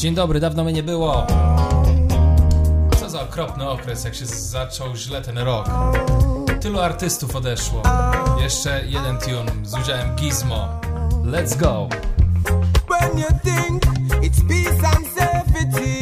Dzień dobry, dawno mnie nie było. Co za okropny okres, jak się zaczął źle ten rok. Tylu artystów odeszło. Jeszcze jeden tune z udziałem Gizmo. Let's go! When you think it's peace and safety,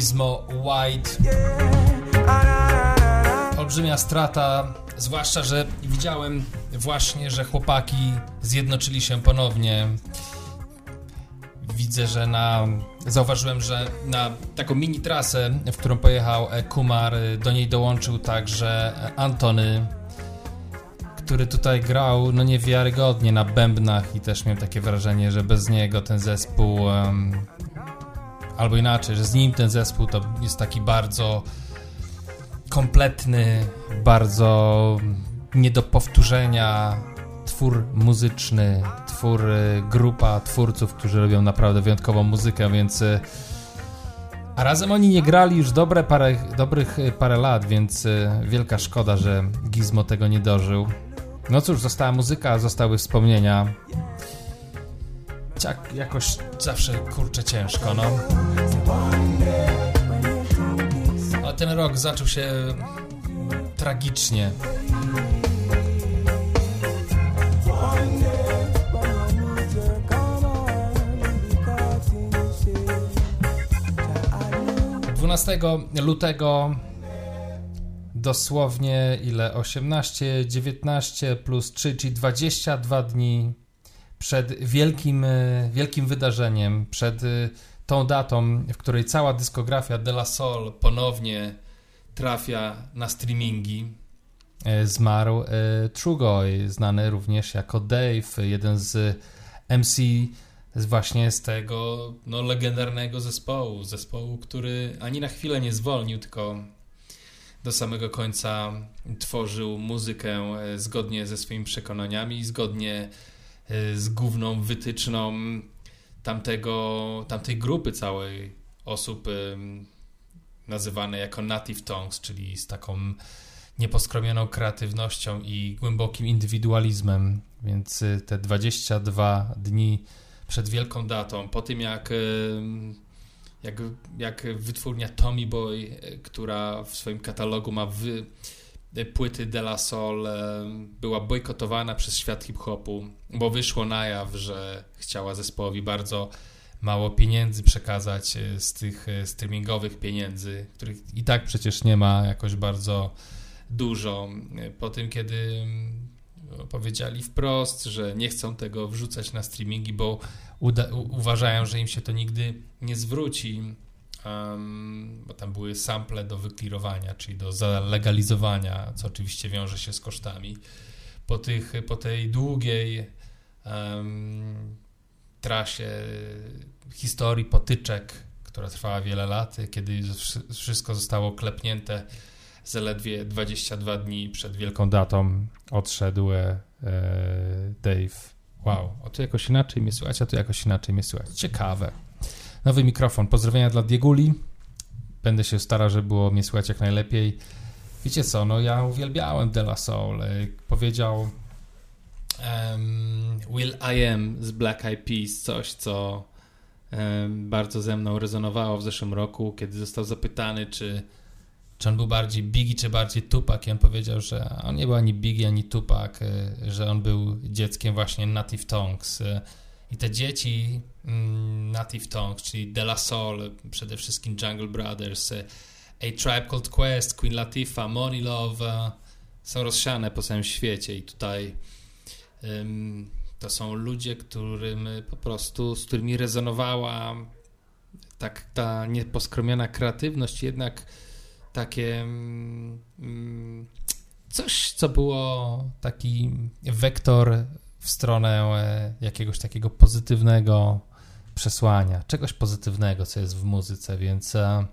Gizmo, White. Olbrzymia strata, zwłaszcza, że widziałem właśnie, że chłopaki zjednoczyli się ponownie. Widzę, że na. Zauważyłem, że na taką mini trasę, w którą pojechał e, Kumar, e, do niej dołączył także e, Antony, który tutaj grał no niewiarygodnie na bębnach i też miałem takie wrażenie, że bez niego ten zespół em, albo inaczej, że z nim ten zespół to jest taki bardzo kompletny, bardzo nie do powtórzenia twór muzyczny, twór, y, grupa twórców, którzy robią naprawdę wyjątkową muzykę, więc y, a razem oni nie grali już dobre parę, dobrych y, parę lat, więc wielka szkoda, że Gizmo tego nie dożył. No cóż, została muzyka, zostały wspomnienia. Ciak, jakoś zawsze kurczę ciężko, no. A ten rok zaczął się tragicznie. Jah 12 lutego dosłownie ile? 18, 19 plus 3, czyli 22 dni przed wielkim, e, wielkim wydarzeniem, przed e, tą datą, w której cała dyskografia De La Soul ponownie trafia na streamingi. E, Zmarł Trugoy, znany również jako Dave, jeden z MC właśnie z tego no, legendarnego zespołu. Zespołu, który ani na chwilę nie zwolnił, tylko do samego końca tworzył muzykę zgodnie ze swoimi przekonaniami, zgodnie z główną wytyczną tamtego, tamtej grupy całej osób nazywane jako native tongues, czyli z taką nieposkromioną kreatywnością i głębokim indywidualizmem. Więc y, te 22 dni przed wielką datą, po tym jak, jak, jak wytwórnia Tommy Boy, która w swoim katalogu ma wy, płyty De La Soul, była bojkotowana przez świat hip-hopu, bo wyszło na jaw, że chciała zespołowi bardzo mało pieniędzy przekazać e, z tych e, streamingowych pieniędzy, których i tak przecież nie ma jakoś bardzo dużo. E, po tym, kiedy mm, powiedzieli wprost, że nie chcą tego wrzucać na streamingi, bo uważają, że im się to nigdy nie zwróci, um, bo tam były sample do wyklirowania, czyli do zalegalizowania, co oczywiście wiąże się z kosztami. Po, tych, po tej długiej um, trasie historii potyczek, która trwała wiele lat, kiedy wszystko zostało klepnięte zaledwie 22 dni przed wielką datą odszedł e, Dave. Wow, o tu jakoś inaczej mnie słychać, a tu jakoś inaczej mnie słychać. Ciekawe. Nowy mikrofon. Pozdrowienia dla Dieguli. Będę się starał, żeby było mnie słychać jak najlepiej. Wiecie co, no ja uwielbiałem De La Soul. Powiedział um, Will I Am z Black Eyed Peas, coś co um, bardzo ze mną rezonowało w zeszłym roku, kiedy został zapytany, czy, czy on był bardziej Biggie, czy bardziej Tupac i on powiedział, że on nie był ani Biggie, ani Tupac, e, że on był dzieckiem właśnie Native Tongues e, i te dzieci mm, Native Tongues, czyli De La Soul, przede wszystkim Jungle Brothers, e, A Tribe Called Quest, Queen Latifah, Money Love są rozsiane po całym świecie i tutaj to są ludzie, którym po prostu, z którymi rezonowała tak ta nieposkromiona kreatywność, jednak takie coś, co było taki wektor w stronę e, jakiegoś takiego pozytywnego przesłania, czegoś pozytywnego, co jest w muzyce, więc e,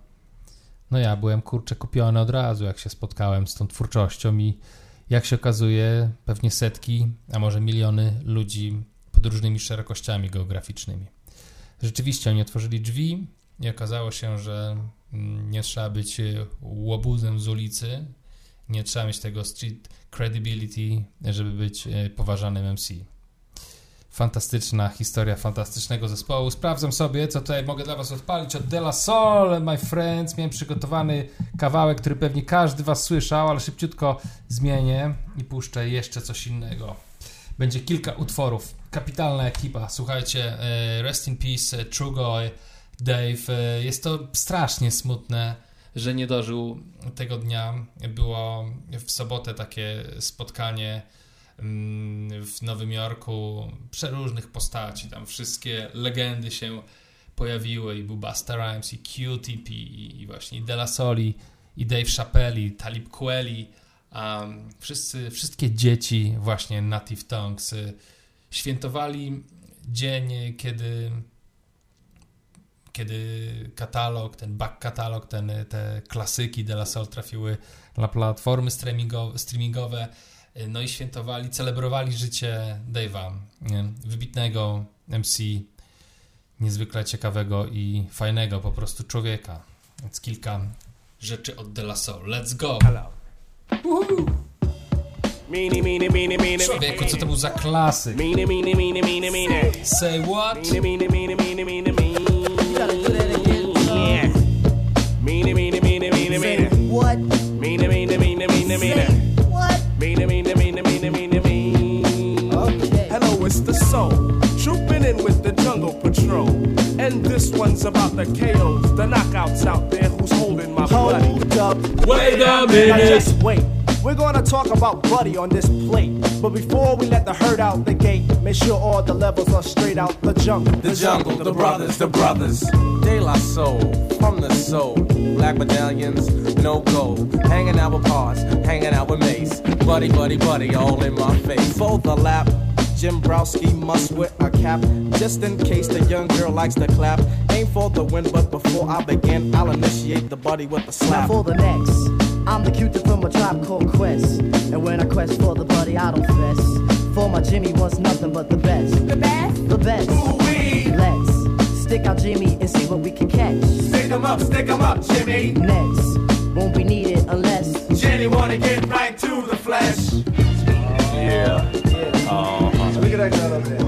no ja byłem kurczę kupiony od razu, jak się spotkałem z tą twórczością i jak się okazuje, pewnie setki, a może miliony ludzi pod różnymi szerokościami geograficznymi. Rzeczywiście oni otworzyli drzwi i okazało się, że mm, nie trzeba być łobuzem z ulicy, nie trzeba mieć tego street credibility, żeby być e, poważanym MC fantastyczna historia fantastycznego zespołu. Sprawdzam sobie, co tutaj mogę dla Was odpalić od De La Soul, my friends. Miałem przygotowany kawałek, który pewnie każdy Was słyszał, ale szybciutko zmienię i puszczę jeszcze coś innego. Będzie kilka utworów. Kapitalna ekipa. Słuchajcie, e, Rest in Peace, e, True Guy, Dave. Jest to strasznie smutne, że nie dożył tego dnia. Było w sobotę takie spotkanie Mm, w Nowym Jorku przeróżnych postaci, tam wszystkie legendy się pojawiły i był Busta Rhymes i QTP i właśnie De La Soli i Dave Chappelle i Talib Kweli um, wszyscy, wszystkie dzieci właśnie Native Tongues y, świętowali dzień, kiedy kiedy katalog, ten back katalog, ten, te klasyki De La Soul trafiły na platformy streamingowe, streamingowe no i świętowali, celebrowali życie Dave'a, wybitnego MC, niezwykle ciekawego i fajnego po prostu człowieka. Więc kilka rzeczy od De La Soul. Let's go! Hello. Człowieku, co to był za klasyk? Say what? What? Mean, mean, mean, mean, mean, mean, mean. Okay. Hello, it's the soul. Trooping in with the jungle patrol. And this one's about the KOs, the knockouts out there who's holding my Hold buddy. up. Wait a minute. Now just wait. We're gonna talk about Buddy on this plate. But before we let the herd out the gate, make sure all the levels are straight out the jungle. The, the jungle, jungle, the brothers, the brothers. De La Soul, from the soul. Black medallions, no gold. Hanging out with Pars, hanging out with Mace. Buddy, buddy, buddy, all in my face. For the lap. Jim Browski must wear a cap just in case the young girl likes to clap. Aim for the win, but before I begin, I'll initiate the buddy with a slap. Now for the next I'm the cutie from a tribe called Quest. And when I quest for the buddy, I don't fess. For my Jimmy wants nothing but the best. The best? The best. Let's stick out Jimmy and see what we can catch. Stick 'em up, stick 'em up, Jimmy. Next, won't be needed unless Jenny wanna get right to the flesh. Yeah. Look at that girl over there.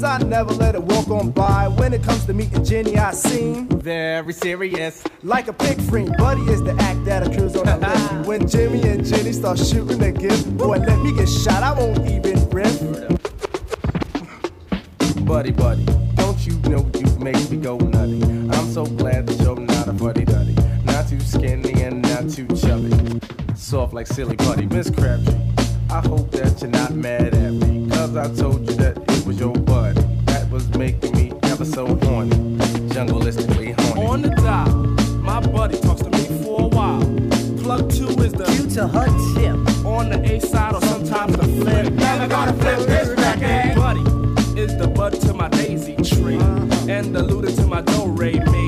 Cause I never let it walk on by. When it comes to meeting Jenny, I seem Very serious. like a pig freak. Buddy is the act that occurs on the list. When Jimmy and Jenny start shooting a gift, boy, let me get shot. I won't even riff. Buddy, buddy, don't you know you make me go nutty? I'm so glad that you're not a buddy duddy. Not too skinny and not too chubby. Soft like silly putty. Miss Crabtree, I hope that you're not mad at me. Cause I told you that was your buddy. That was making me ever so horny. Jungleistically horny. On the dial, my buddy talks to me for a while. Plug two is the Q to her tip. on the A side or sometimes the flip. Never gonna flip this record. Buddy is the bud to my daisy tree, uh-huh. and the looter to my do re me,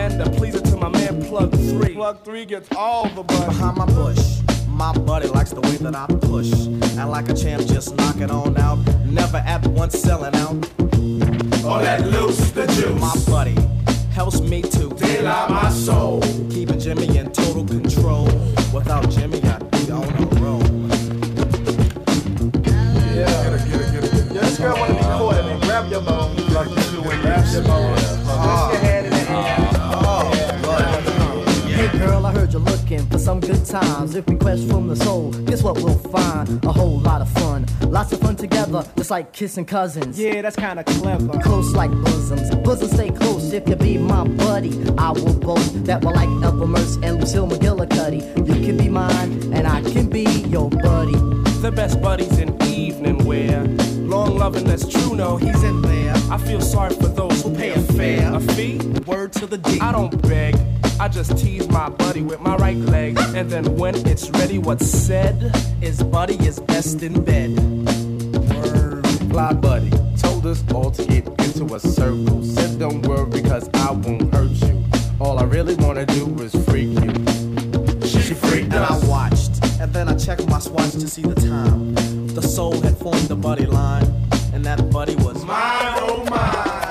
and the pleaser to my man plug three. Plug three gets all the buddy. behind my bush. My buddy likes the way that I push. And like a champ, just knock it on out. Never at once selling out. All that loose the My juice. buddy times. If we quest from the soul, guess what we'll find? A whole lot of fun. Lots of fun together, just like kissing cousins. Yeah, that's kinda clever. Close like bosoms. Bosoms stay close if you be my buddy. I will boast that we're like Elva Merce and Lucille McGillicuddy. You can be mine, and I can be your buddy. The best buddies in evening wear. Long loving that's true, no. He's in there. I feel sorry for those who pay a fare. A fee? Word to the D. I don't beg. I just tease my buddy with my right leg. And then when it's ready, what's said? is buddy is best in bed. Fly buddy told us all to get into a circle. Said don't worry cause I won't hurt you. All I really wanna do is freak you. She freaked And I watched, and then I checked my swatch to see the time. The soul had formed the buddy line, and that buddy was Mine, oh mine.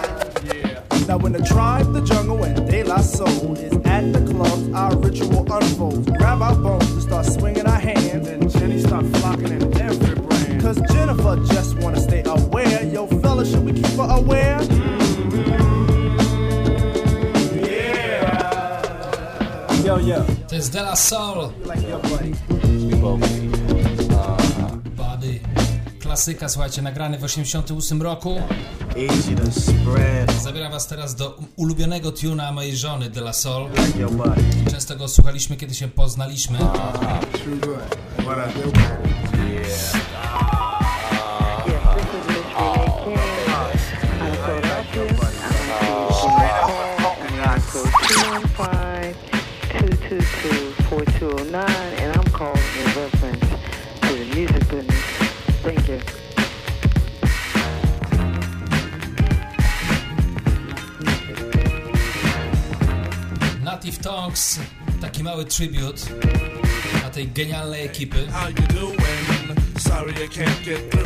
Yeah. Now when the tribe, the jungle, and De La Soul is at the club, our ritual unfolds. Grab our bones and start swinging our hands. And Jenny start flocking in every brand. Cause Jennifer just wanna stay aware. Yo, fella, should we keep her aware? Yo, yo, To De La Soul. like your buddy. Buddy. Klasyka, słuchajcie, nagrany w 88 roku. Zabieram was teraz do ulubionego tuna mojej żony De La Soul. Często go słuchaliśmy, kiedy się poznaliśmy. and Native Tongues, taki mały tribute dla tej genialnej ekipy.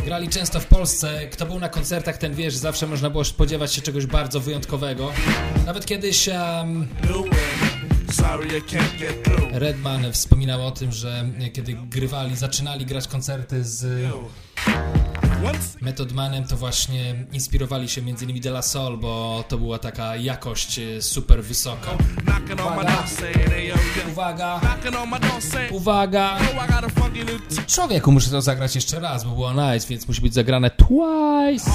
Grali często w Polsce. Kto był na koncertach, ten wie, że zawsze można było spodziewać się czegoś bardzo wyjątkowego. Nawet kiedyś um. Redman wspominał o tym, że kiedy grywali, zaczynali grać koncerty z Method Manem, to właśnie inspirowali się m.in. De La Soul, bo to była taka jakość e, super wysoka. Uwaga, uwaga! I got a funky new t- Człowieku, muszę to zagrać jeszcze raz, bo było nice, więc musi być zagrane twice.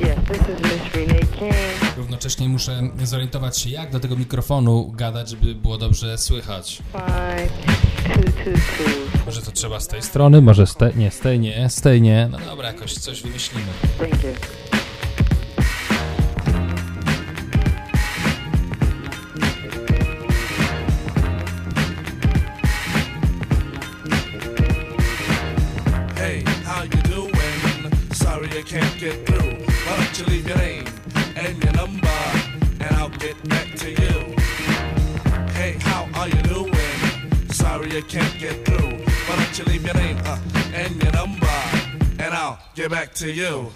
Yes, this is Miss Renee King. Równocześnie muszę zorientować się, jak do tego mikrofonu gadać, żeby było dobrze słychać. Może to trzeba z tej strony, może z tej, nie, z tej nie, z tej nie. No dobra, jakoś coś wymyślimy. You can't get through. Why don't you leave your name uh, and your number, and I'll get back to you.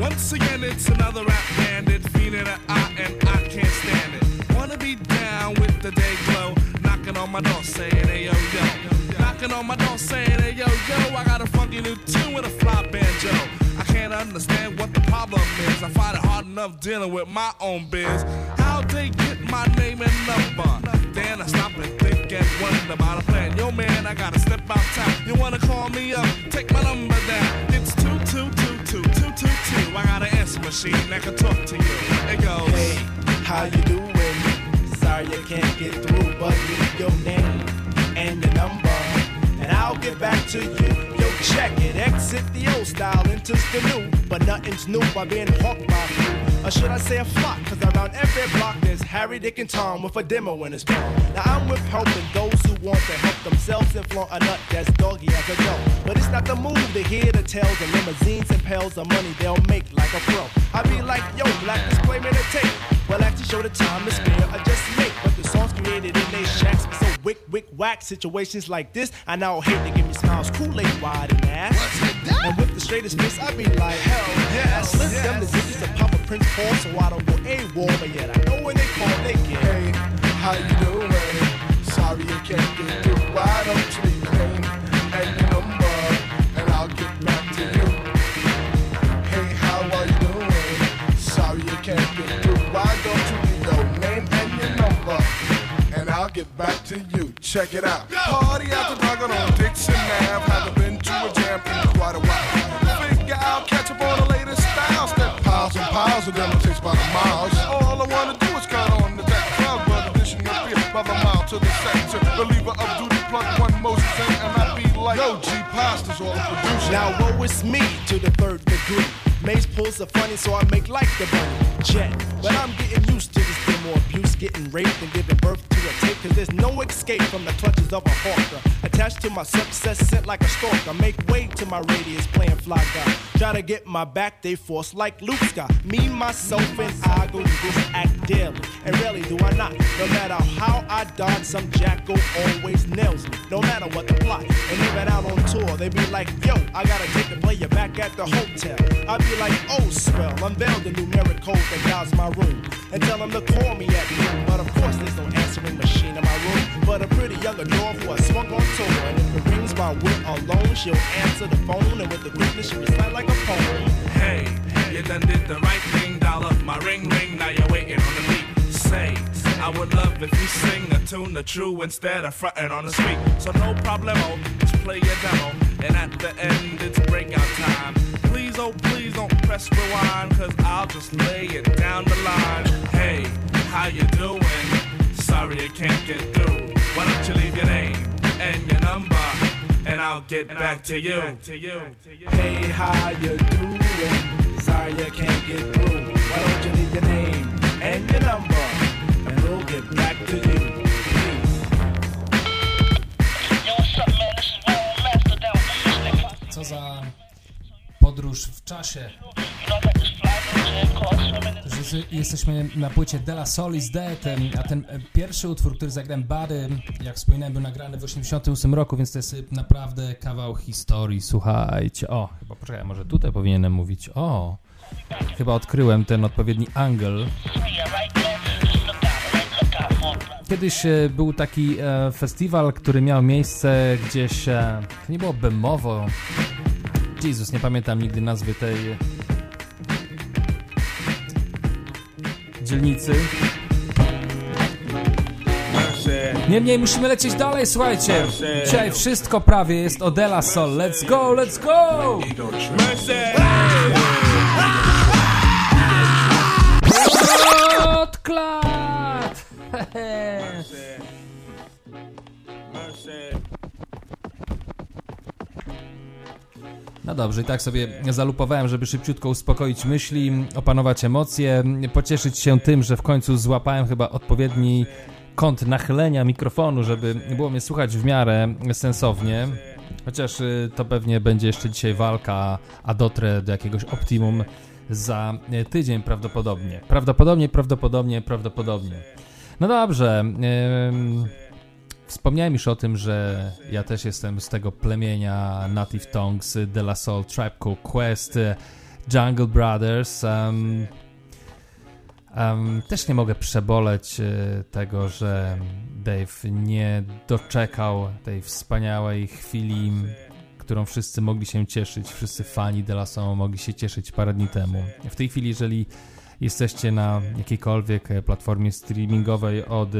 Once again, it's another rap bandit, feeling an eye, and I can't stand it. Wanna be down with the day glow, knocking on my door saying, hey yo yo. Knocking on my door saying, hey yo yo, I got a funky new tune with a fly banjo. I can't understand what the problem is. I find it hard enough dealing with my own biz. How they get my name and number? Then I stop and think and wonder about a plan. Yo man, I gotta step out town. You wanna call me up? Take my number down. It's two two two two two two two. I got an answer machine that can talk to you. It goes. Hey, how you doing? Sorry you can't get through, but leave your name and your number, and I'll get back to you. Check it, exit the old style, enters the new, but nothing's new by being hawked by few. Or should I say a flock? Cause around every block there's Harry, Dick, and Tom with a demo in his palm. Now I'm with helping those who want to help themselves and flaunt a nut that's doggy as a dog. But it's not the move to hear the tales of limousines and pails of money they'll make like a pro. I be like, yo, black is claiming a tape. Well, actually show the time is spare, I just make. But the songs created in they shacks so wick, wick, whack. Situations like this, I now hate to give me smiles, Kool-Aid wide and ass. And with the straightest face, I be like, hell yeah. I slip them the digits to pop a Prince Paul so I don't go AWOL. But yet I know when they call, they get. Hey, how you doing? Sorry you can't get through. Why don't you get back to you. Check it out. Party after dark on Dixon Ave. Haven't been to a jam in quite a while. Figure out, catch up on the latest styles. Step piles and piles of them takes by the miles. All I wanna do is cut on the deck crowd, but addition of fear by the mile to the sector. Believer of duty, plug one Moses in, and I be like, Yo, G Pasta's all the producer. Now woe is me to the third degree. Maze pulls the funny, so I make like the bunny. Jet, but I'm getting used to this demo abuse, getting raped and giving birth to a tape. Cause there's no escape from the clutches of a hawker. Attached to my success, sent like a stalker. Make way to my radius, playing fly guy. Try to get my back, they force like Luke Scott. Me, myself, and I go through this act daily. And rarely do I not. No matter how I dodge, some jackal always nails me. No matter what the plot. And even out on tour, they be like, yo, I gotta take the player back at the hotel. I be like, oh, spell. unveil the numeric code that guides my room. And tell them to call me at noon. But of course, there's no answering machine in my room. But a pretty young adore who I swung on tour. And if it rings my wit alone, she'll answer the phone. And with the quickness, she recite like a poem. Hey, you done did the right thing, up my ring ring, now you're waiting on the beat. Say, I would love if you sing a tune the true instead of fronting on the street. So no problemo, oh, just play your demo, and at the end it's breakout time. Please, oh please don't press rewind, cause I'll just lay it down the line. Hey, how you doing? Sorry you can't get through. Why don't you leave your name and your number, and I'll get back to you. Hey, how you doing? Sorry you can't get through. Why don't you leave your name and your number, and we'll get back to you. Peace. Co za podróż w czasie. Jesteśmy na płycie Della Sol is Dead, a ten e, pierwszy utwór, który zagrałem Bady, jak wspominałem, był nagrany w 88 roku, więc to jest e, naprawdę kawał historii, słuchajcie. O, chyba poczekaj, może tutaj powinienem mówić. O, chyba odkryłem ten odpowiedni angle. Kiedyś e, był taki festiwal, który miał miejsce gdzieś, to nie było Bemowo, Jezus, nie pamiętam nigdy nazwy tej dzielnicy. Niemniej musimy lecieć dalej, słuchajcie. Dzisiaj wszystko prawie jest o Della Sol. Let's go, let's go! Odklat! No dobrze, i tak sobie zalupowałem, żeby szybciutko uspokoić myśli, opanować emocje, pocieszyć się tym, że w końcu złapałem chyba odpowiedni kąt nachylenia mikrofonu, żeby było mnie słuchać w miarę sensownie. Chociaż y, to pewnie będzie jeszcze dzisiaj walka, a dotrę do jakiegoś optimum za tydzień prawdopodobnie. Prawdopodobnie, prawdopodobnie, prawdopodobnie. No dobrze. ym, Wspomniałem już o tym, że ja też jestem z tego plemienia Native Tongues, De La Soul, Tribe Called Quest, Jungle Brothers. em, em, też nie mogę przeboleć y, tego, że Dave nie doczekał tej wspaniałej chwili, którą wszyscy mogli się cieszyć, wszyscy fani De La Soul mogli się cieszyć parę dni temu. W tej chwili, jeżeli jesteście na jakiejkolwiek e, platformie streamingowej od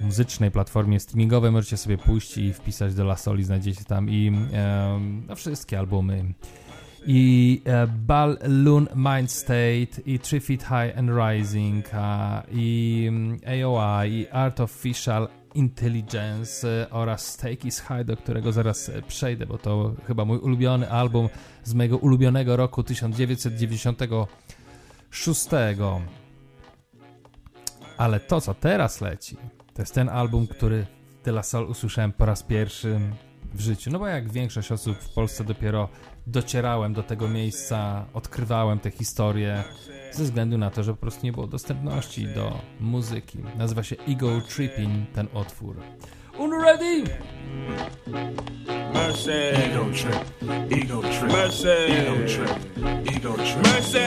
muzycznej platformie streamingowej możecie sobie pójść i wpisać do La Soli, znajdziecie tam i no, wszystkie albumy i e, Balloon Mind State i Three Feet High and Rising a, i AOI i Artificial Intelligence e, oraz Stake is High, do którego zaraz e, przejdę, bo to chyba mój ulubiony album z mojego ulubionego roku 1996. Ale to, co teraz leci, to jest ten album, który De La usłyszałem po raz pierwszy w życiu. No bo jak większość osób w Polsce dopiero docierałem do tego miejsca, odkrywałem te historie ze względu na to, że po prostu nie było dostępności do muzyki. Nazywa się Ego Tripping ten otwór. Unu ready? Mercy. Ego trip. Ego trip. Mercy. Ego trip. Ego trip. Mercy.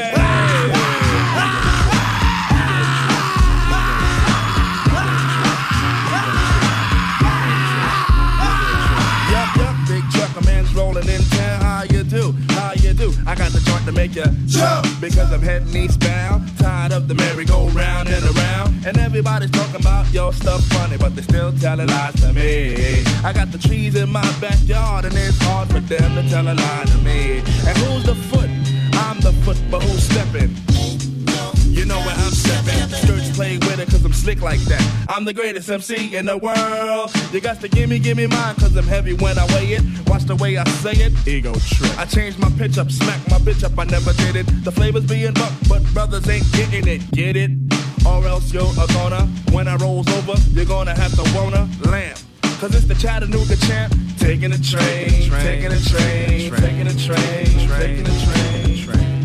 I got the joint to make you jump because I'm heading eastbound. Tired of the merry-go-round and around, and everybody's talking about your stuff funny, but they still telling lies to me. I got the trees in my backyard, and it's hard for them to tell a lie to me. And who's the foot? I'm the foot, but who's stepping? You know where I'm stepping. Skirts play with it cause I'm slick like that. I'm the greatest MC in the world. You got to give me, give me mine cause I'm heavy when I weigh it. Watch the way I say it. Ego trip. I changed my pitch up, smack my bitch up, I never did it. The flavor's being bucked, but brothers ain't getting it. Get it? Or else you're a gonna. When I rolls over, you're gonna have to wanna lamp. Cause it's the Chattanooga champ. Taking a train, taking a train, taking a train, taking a train.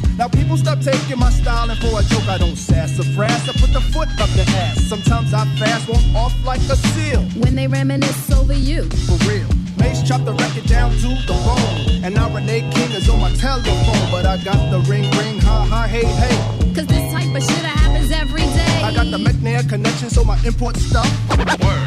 Now people stop taking my style and for a joke I don't sass or frass. I put the foot up the ass. Sometimes I fast, walk off like a seal. When they reminisce over you. For real. Mace chop the record down to the bone. And now Renee King is on my telephone. But I got the ring ring, ha ha, hey hey. Cause this type of shit happens every day. I got the McNair connection, so my import stuff.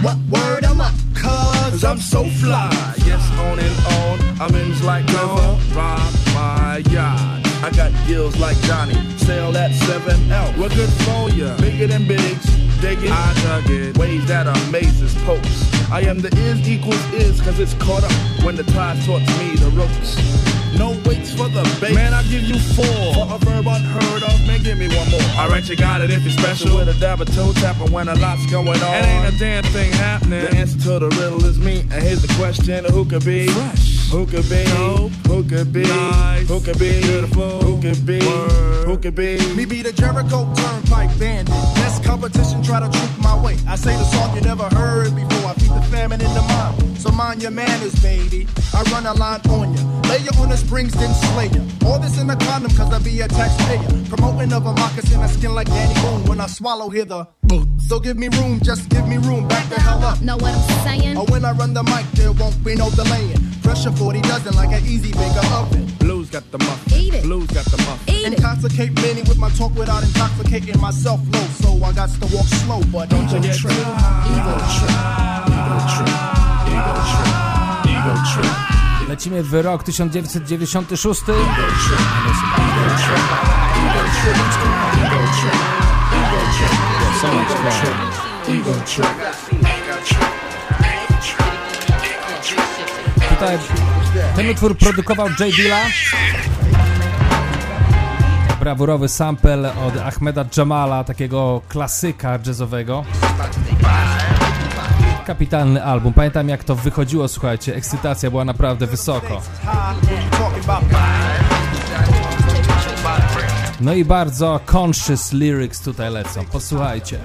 What word I'm up? Cause Cause I'm so fly, yes, on and on. I'm in like never rock my yacht. I got gills like Johnny, sail that 7L. We're good for ya, bigger than bigs, dig it, I dug it. Ways that amazes popes. I am the is equals is, cause it's caught up when the tide taught me the ropes. No weights for the bait. Man, I'll give you four. For a verb unheard of, man, give me one more. Alright, you got it if you're special. With a dab of toe tapping when a lot's going on. It ain't a damn thing happening. The answer to the riddle is me. And here's the question who could be? Fresh. Who could be? Who could be? Nice. Who could be? Beautiful. Who could be? Who could be? Me be the Jericho Turnpike Bandit. Best competition, try to troop my way. I say the song you never heard before. I feed the famine in the mind. So mind your manners, baby. I run a line on ya. Lay you on the springs, then slay ya. All this in the condom, cause I be a taxpayer. Promoting of a moccasin, I skin like Danny Boone. When I swallow, hear the. So give me room, just give me room. Back the hell up. Know what I'm saying? Or when I run the mic, there won't be no delaying. Pressure 40 dozen like an easy bigger oven. Blues got the muffin. Eat it. Blues got the muffin. Eat it. Intoxicate many with my talk without intoxicating myself low. So I got to walk slow, but don't you get trip. Ego trip. Ego trip. Ego trip. Ego trip. Lecimy w rok 1996. Ego trip. Tutaj ten utwór produkował J. Dilla. brawurowy sample od Ahmeda Jamala, takiego klasyka jazzowego. Kapitalny album. Pamiętam jak to wychodziło, słuchajcie, ekscytacja była naprawdę wysoko. No i bardzo conscious lyrics tutaj lecą. Posłuchajcie.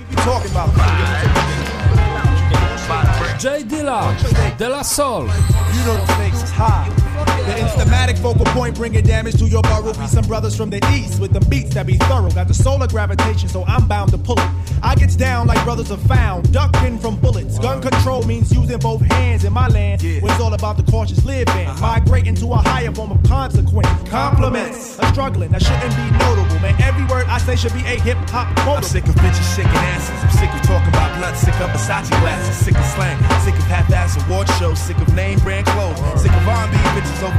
J Dilla, De La Soul. You know the stakes is high. The instamatic focal point bringing damage to your burrow. Be some brothers from the east with the beats that be thorough. Got the solar gravitation, so I'm bound to pull it. I gets down like brothers are found, ducking from bullets. Gun uh-huh. control means using both hands in my land. Where it's all about the cautious living, uh-huh. migrating to a higher form of consequence. Compliments, a struggling that shouldn't be notable, man. Every word I say should be a hip hop quote. I'm sick of bitches shaking asses. I'm sick of talking about blood. Sick of Versace glasses. Sick of slang. Sick of half-ass award shows. Sick of name brand clothes. Uh-huh. Sick of R&B bitches over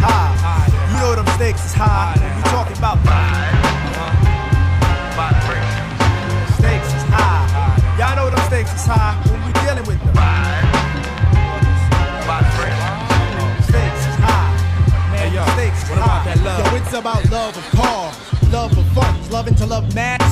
high. You know them stakes is high. You talking about stakes is high. Y'all know them stakes is high when we dealing with them. Stakes is high. Man, yo, stakes is what about high. that love? Yo, it's about love of cars. Love of funds, loving to love mad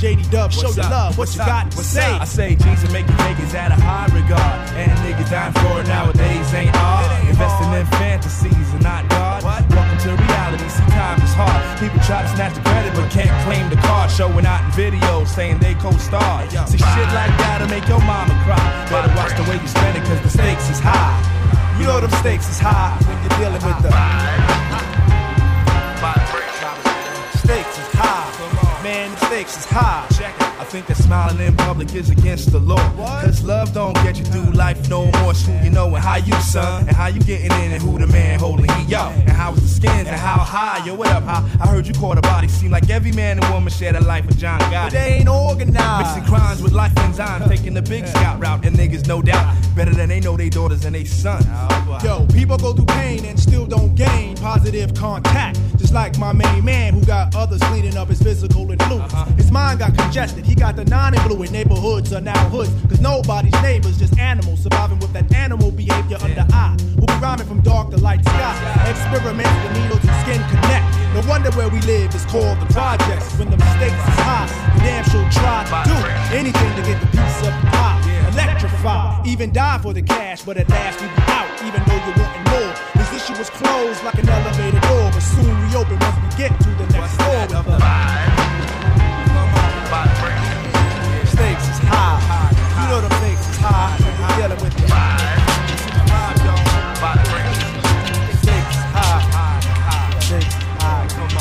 JD Dub, show your love, what you got to What's say. up? I say G's and making niggas out of high regard. And niggas dying for it nowadays ain't hard. Investing in fantasies and not God. What? Welcome to reality. See, time is hard. People try to snatch the credit but can't claim the card. Showing out in videos saying they co-starred. See, shit like that'll make your mama cry. Better watch the way you spend it cause the stakes is high. You know them stakes is high when you're dealing with the stakes is high. Check it. I think that smiling in public is against the law. Cause love don't get you through life no more. It's who you know and how you son, and how you getting in and who the man holding he yo. And how is the skins and how high, yo, what up? How I heard you caught a body. Seem like every man and woman share the life of John But Gotti. they ain't organized. Mixing crimes with life enzymes, taking the big scout route, and niggas no doubt better than they know they daughters and they sons. Oh, yo, people go through pain and still don't gain positive contact. Just like my main man who got others cleaning up his physical influence. Uh-huh. His mind got congested. He got the non-influent neighborhoods are now hoods. Cause nobody's neighbors, just animals surviving with that animal behavior under eye. We'll be rhyming from dark to light sky. Experiments with needles and skin connect. No wonder where we live is called the projects. When the mistakes is high, we damn sure try to do anything to get the piece of the pie. Electrify, even die for the cash, but at last we be out, even though you're wanting more. This issue was closed like an elevator door, soon we open once we get to the next floor with the stakes is high. You know the stakes is high. We're dealing with the stakes is high. Stakes is high. Come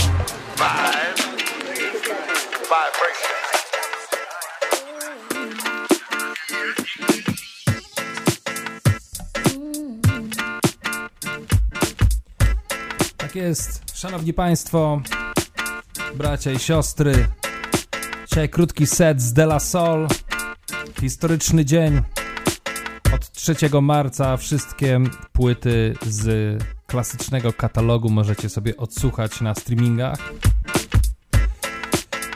on. Tak jest, szanowni państwo, bracia i siostry. Dzisiaj krótki set z De La Soul. Historyczny dzień. Od 3 marca wszystkie płyty z klasycznego katalogu możecie sobie odsłuchać na streamingach.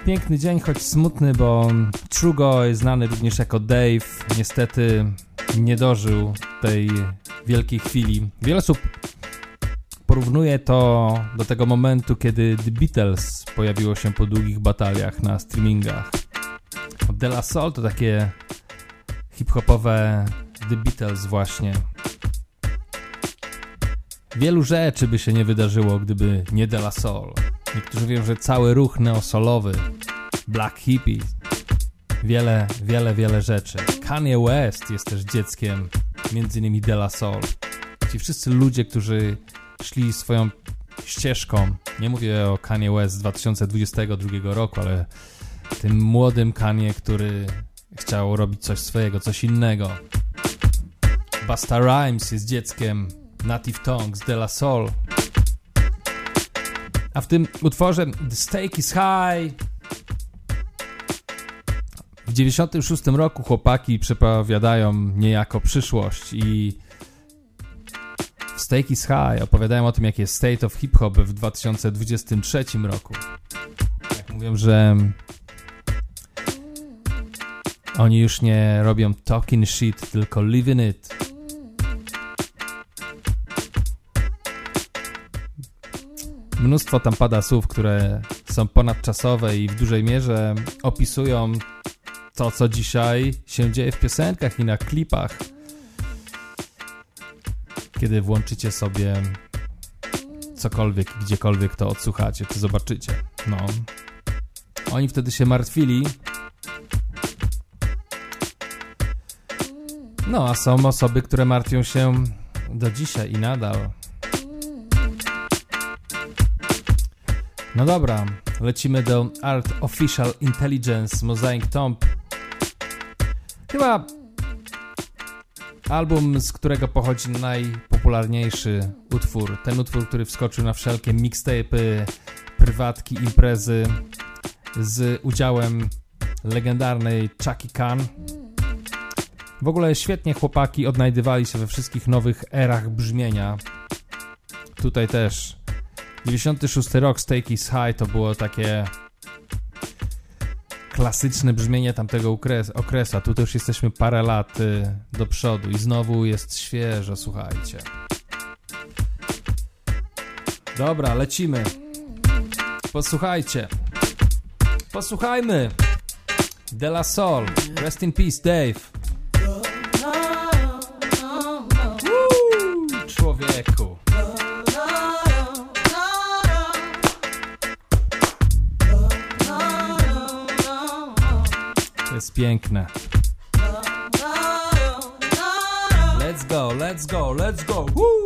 Piękny dzień, choć smutny, bo Trugoy, znany również jako Dave, niestety nie dożył tej wielkiej chwili. Wiele osób porównuje to do tego momentu, kiedy The Beatles pojawiło się po długich bataliach na streamingach. De La Soul to takie hip-hopowe The Beatles właśnie. Wielu rzeczy by się nie wydarzyło, gdyby nie De La Soul. Niektórzy mówią, że cały ruch neosolowy, Black Hippies, wiele, wiele, wiele rzeczy. Kanye West jest też dzieckiem między innymi De La Soul. Ci wszyscy ludzie, którzy szli swoją ścieżką, nie mówię o Kanye West z 2022 roku, ale tym młodym Kanye, który chciał robić coś swojego, coś innego. Busta Rhymes jest dzieckiem Native Tongues, De La Soul. A w tym utworze The Stake is High w 96 roku chłopaki przepowiadają niejako przyszłość i Stake is High opowiadają o tym, jak jest state of hip-hop w 2023 roku. Jak mówią, że oni już nie robią talking shit, tylko living it. Mnóstwo tam pada słów, które są ponadczasowe i w dużej mierze opisują to, co dzisiaj się dzieje w piosenkach i na klipach. Kiedy włączycie sobie cokolwiek, gdziekolwiek to odsłuchacie, czy zobaczycie. No. Oni wtedy się martwili. No, a są osoby, które martwią się do dzisiaj i nadal. No dobra, lecimy do Art Official Intelligence Mosaic Tomb. Chyba album, z którego pochodzi najpopularniejszy utwór. Ten utwór, który wskoczył na wszelkie mixtape'y, prywatki, imprezy z udziałem legendarnej Chucky Khan. W ogóle świetnie chłopaki odnajdywali się we wszystkich nowych erach brzmienia. Tutaj też 96 rok Stake is High to było takie klasyczne brzmienie tamtego okres okresu, tu już jesteśmy parę lat y, do przodu i znowu jest świeżo, słuchajcie. Dobra, lecimy. Posłuchajcie. Posłuchajmy. De La Soul. Rest in peace, Dave. Woo, człowieku. Jest piękne. Let's go, let's go, let's go. Woo!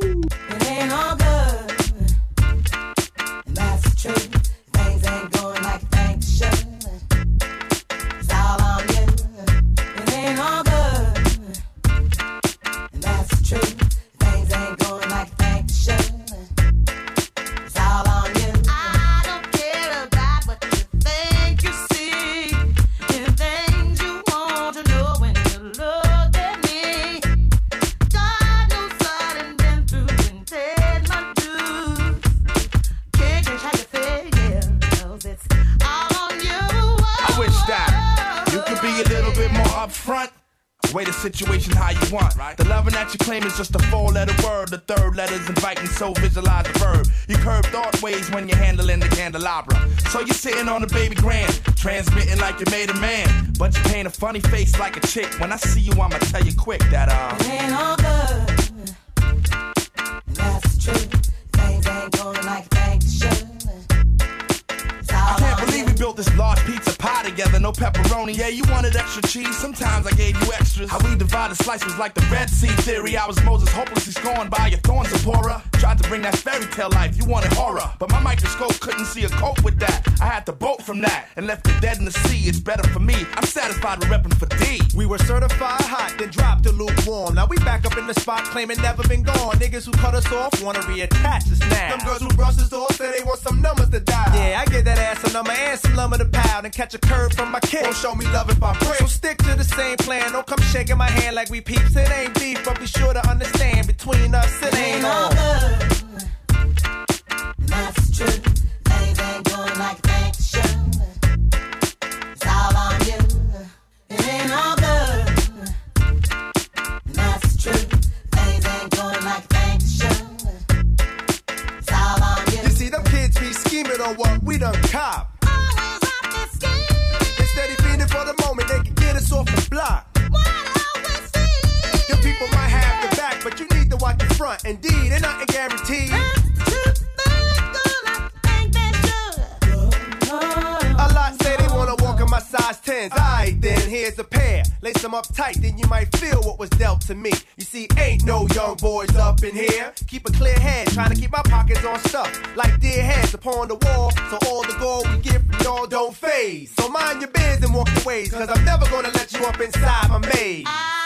On a baby grand, transmitting like you made a man. But you paint a funny face like a chick. When I see you, I'ma tell you quick that, uh. It ain't all good. That's truth. Things ain't going like they should. I can't believe we built this large pizza pie together, no pepperoni. Yeah, you wanted extra cheese, sometimes I gave you extras. How we divided slices was like the Red Sea theory. I was Moses hopelessly scorned by your thorns, Zipporah. Tried to bring that fairy tale life, you wanted It's better for me. I'm satisfied with repping for D. We were certified hot, then dropped to lukewarm. Now we back up in the spot, claiming never been gone. Niggas who cut us off wanna reattach us now. Them girls who brush us off say they want some numbers to dial. Yeah, I get that ass a number and some lumber to pound and catch a curve from my kid. Won't show me love if I break. So stick to the same plan. Don't come shaking my hand like we peeps. It ain't beef, but be sure to understand between us it ain't all lace up tight, then you might feel what was dealt to me. You see, ain't no young boys up in here. Keep a clear head, trying to keep my pockets on stuff. Like dear heads upon the wall, so all the gold we get from y'all don't phase. So mind your biz and walk your ways, cause I'm never gonna let you up inside my maze. Ah.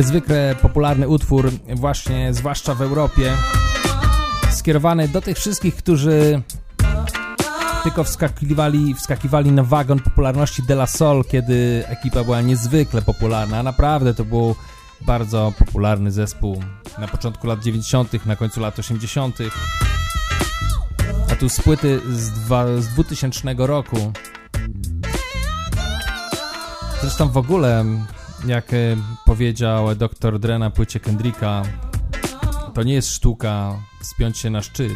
Niezwykle popularny utwór, właśnie zwłaszcza w Europie, skierowany do tych wszystkich, którzy tylko wskakiwali, wskakiwali na wagon popularności De La Soul, kiedy ekipa była niezwykle popularna. Naprawdę to był bardzo popularny zespół na początku lat 90., na końcu lat 80. A tu z płyty z, z 2000 roku. Zresztą w ogóle, jak e, powiedział dr Dre na płycie Kendricka, to nie jest sztuka wspiąć się na szczyt.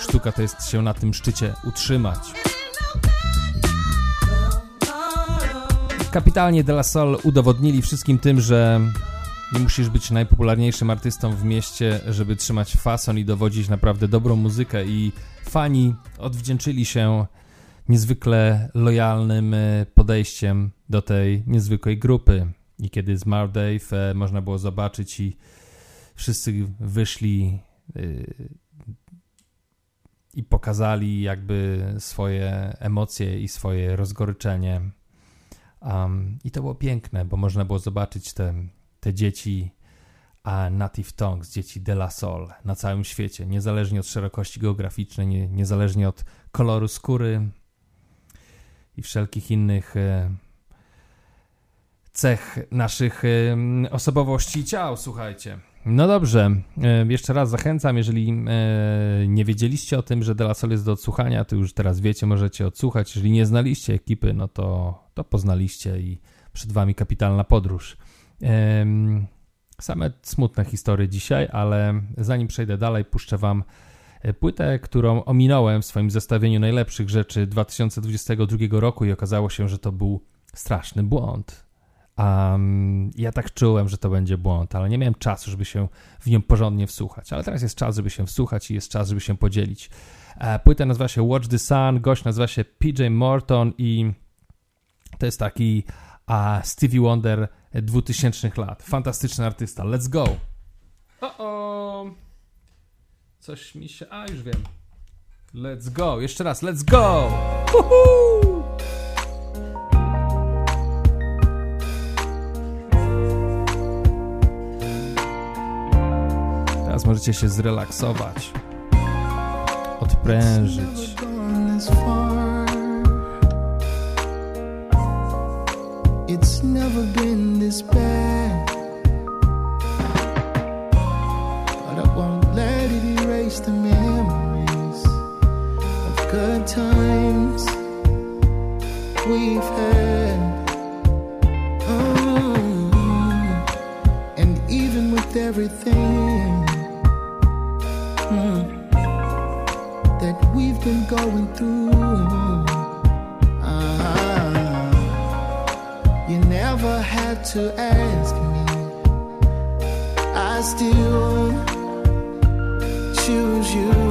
Sztuka to jest się na tym szczycie utrzymać. Kapitalnie De La Soul udowodnili wszystkim tym, że nie musisz być najpopularniejszym artystą w mieście, żeby trzymać fason i dowodzić naprawdę dobrą muzykę i fani odwdzięczyli się niezwykle lojalnym e, podejściem do tej niezwykłej grupy. I kiedy zmarł Dave, e, można było zobaczyć i wszyscy wyszli y, i pokazali jakby swoje emocje i swoje rozgoryczenie. Um, I to było piękne, bo można było zobaczyć te, te dzieci a Native Tongues, dzieci De La Soul na całym świecie, niezależnie od szerokości geograficznej, nie, niezależnie od koloru skóry i wszelkich innych e, cech naszych osobowości i ciał, słuchajcie. No dobrze, jeszcze raz zachęcam, jeżeli nie wiedzieliście o tym, że De La Soul jest do odsłuchania, to już teraz wiecie, możecie odsłuchać. Jeżeli nie znaliście ekipy, no to, to poznaliście i przed wami kapitalna podróż. Same smutne historie dzisiaj, ale zanim przejdę dalej, puszczę wam e, płytę, którą ominąłem w swoim zestawieniu najlepszych rzeczy 2022 roku i okazało się, że to był straszny błąd. Um, ja tak czułem, że to będzie błąd, ale nie miałem czasu, żeby się w nią porządnie wsłuchać. Ale teraz jest czas, żeby się wsłuchać i jest czas, żeby się podzielić. E, Płyta nazywa się Watch the Sun, gość nazywa się PJ Morton i to jest taki a, Stevie Wonder 2000 lat. Fantastyczny artysta. Let's go! O, o. Coś mi się... A, już wiem. Let's go. Jeszcze raz. Let's go! Uhu! Teraz możecie się zrelaksować. Odprężyć. It's never been this bad. But I won't let it erase the memories of good times we've had. Oh, and even with everything. Been going through. Ah, you never had to ask me. I still choose you.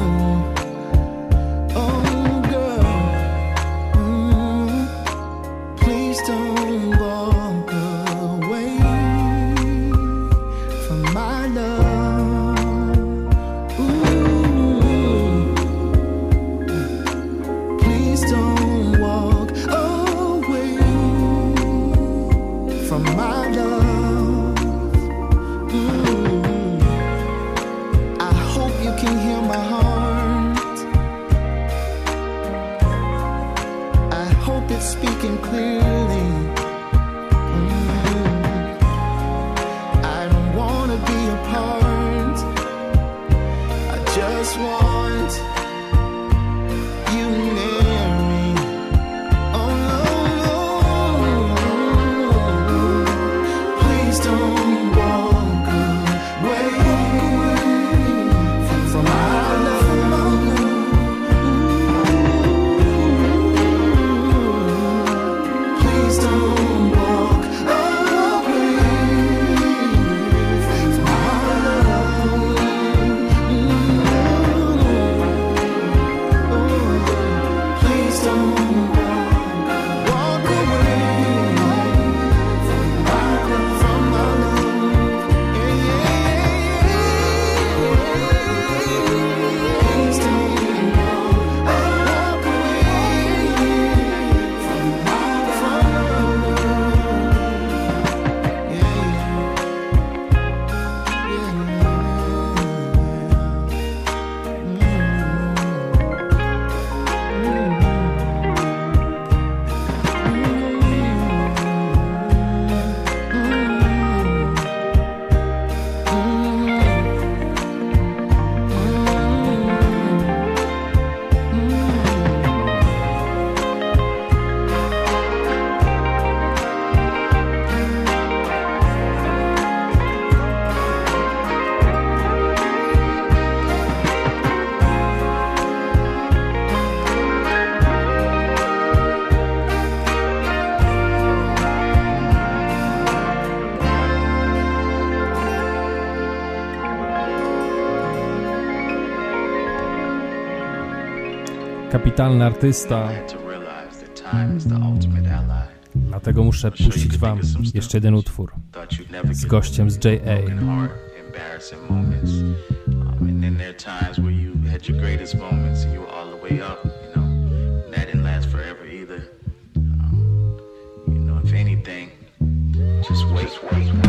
kapitalny artysta. Dlatego muszę puścić wam jeszcze jeden utwór z gościem z JA. Just wait, wait, wait.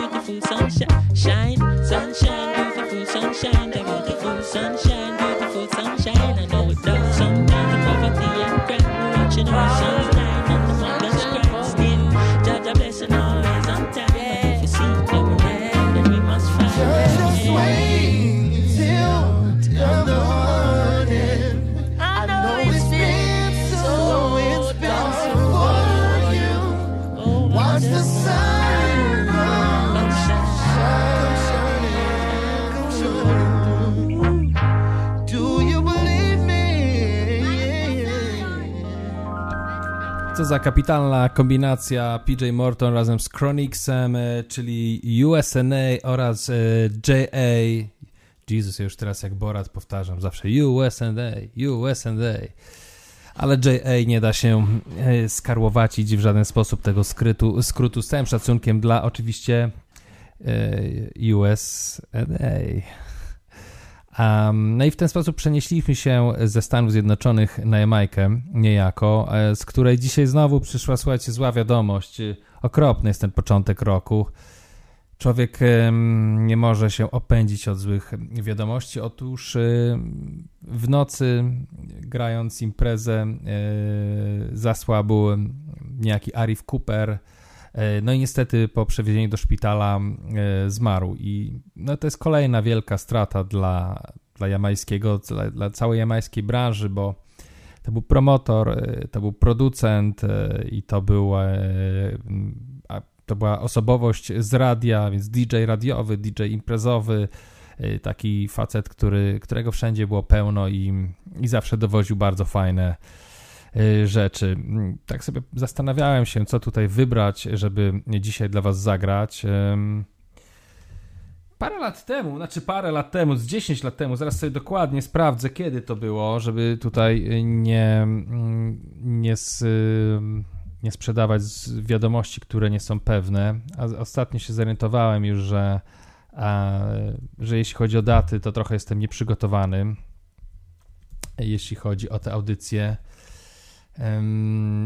za kapitalna kombinacja PJ Morton razem z Chronicsem, e, czyli USNA oraz e, JA. Jesus, ja już teraz jak Borat powtarzam zawsze USNA, USNA. Ale JA nie da się e, skarłowacić w żaden sposób tego skrytu, skrótu z całym szacunkiem dla oczywiście USNA. No i w ten sposób przenieśliśmy się ze Stanów Zjednoczonych na Jamajkę, niejako, e, z której dzisiaj znowu przyszła, słuchajcie, zła wiadomość. E, Okropny jest ten początek roku. Człowiek nie może się opędzić od złych wiadomości. Otóż e, w nocy, grając imprezę, zasłabł niejaki Arif Cooper. E, No i niestety po przewiezieniu do szpitala e, zmarł. I no to jest kolejna wielka strata dla, dla jamajskiego, dla, dla całej jamajskiej branży, bo to był promotor, e, to był producent i to był to była osobowość z radia, więc DJ radiowy, DJ imprezowy, taki facet, który, którego wszędzie było pełno i, i zawsze dowoził bardzo fajne rzeczy. Mm, Tak sobie zastanawiałem się, co tutaj wybrać, żeby dzisiaj dla Was zagrać. Parę lat temu, znaczy parę lat temu, z 10 lat temu, zaraz sobie dokładnie sprawdzę, kiedy to było, żeby tutaj y, nie, mm, nie, y, nie sprzedawać z wiadomości, które nie są pewne. A z- ostatnio się zorientowałem już, że, a, że jeśli chodzi o daty, to trochę jestem nieprzygotowany, jeśli chodzi o te audycje.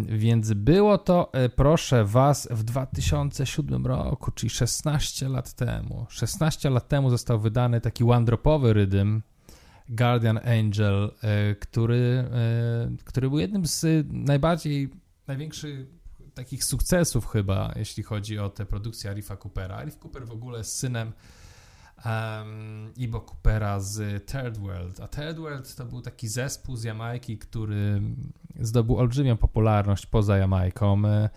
Więc było to, e, proszę Was, w 2007 roku, czyli 16 lat temu. 16 lat temu został wydany taki one-dropowy rydym Guardian Angel, e, który, e, który był jednym z najbardziej, największych takich sukcesów chyba, jeśli chodzi o te produkcje Arifa Coopera. Arif Cooper w ogóle jest synem um, Ibo Coopera z Third World, a Third World to był taki zespół z Jamajki, który zdobył olbrzymią popularność poza Jamajką. E,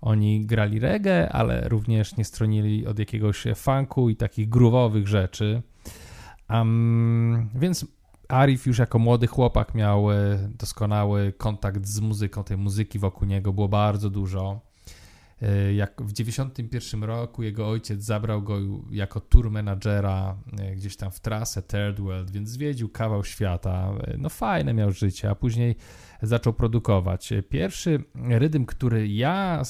Oni grali reggae, ale również nie stronili od jakiegoś funku i takich groovowych rzeczy. Um, więc Arif już jako młody chłopak miał e, doskonały kontakt z muzyką, tej muzyki wokół niego było bardzo dużo. E, Jak w 91 roku jego ojciec zabrał go jako tour managera e, gdzieś tam w trasę Third World, więc zwiedził kawał świata. E, No fajne miał życie, a później zaczął produkować. Pierwszy rydym, który ja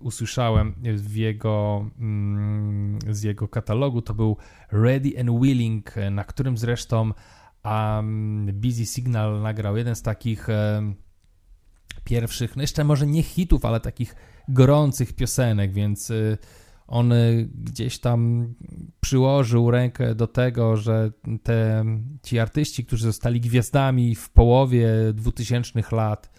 usłyszałem w jego, mm, z jego katalogu, to był Ready and Willing, na którym zresztą Busy Signal nagrał jeden z takich pierwszych, no jeszcze może nie hitów, ale takich gorących piosenek, więc y, on y, gdzieś tam przyłożył rękę do tego, że te, ci artyści, którzy zostali gwiazdami w połowie 2000 lat,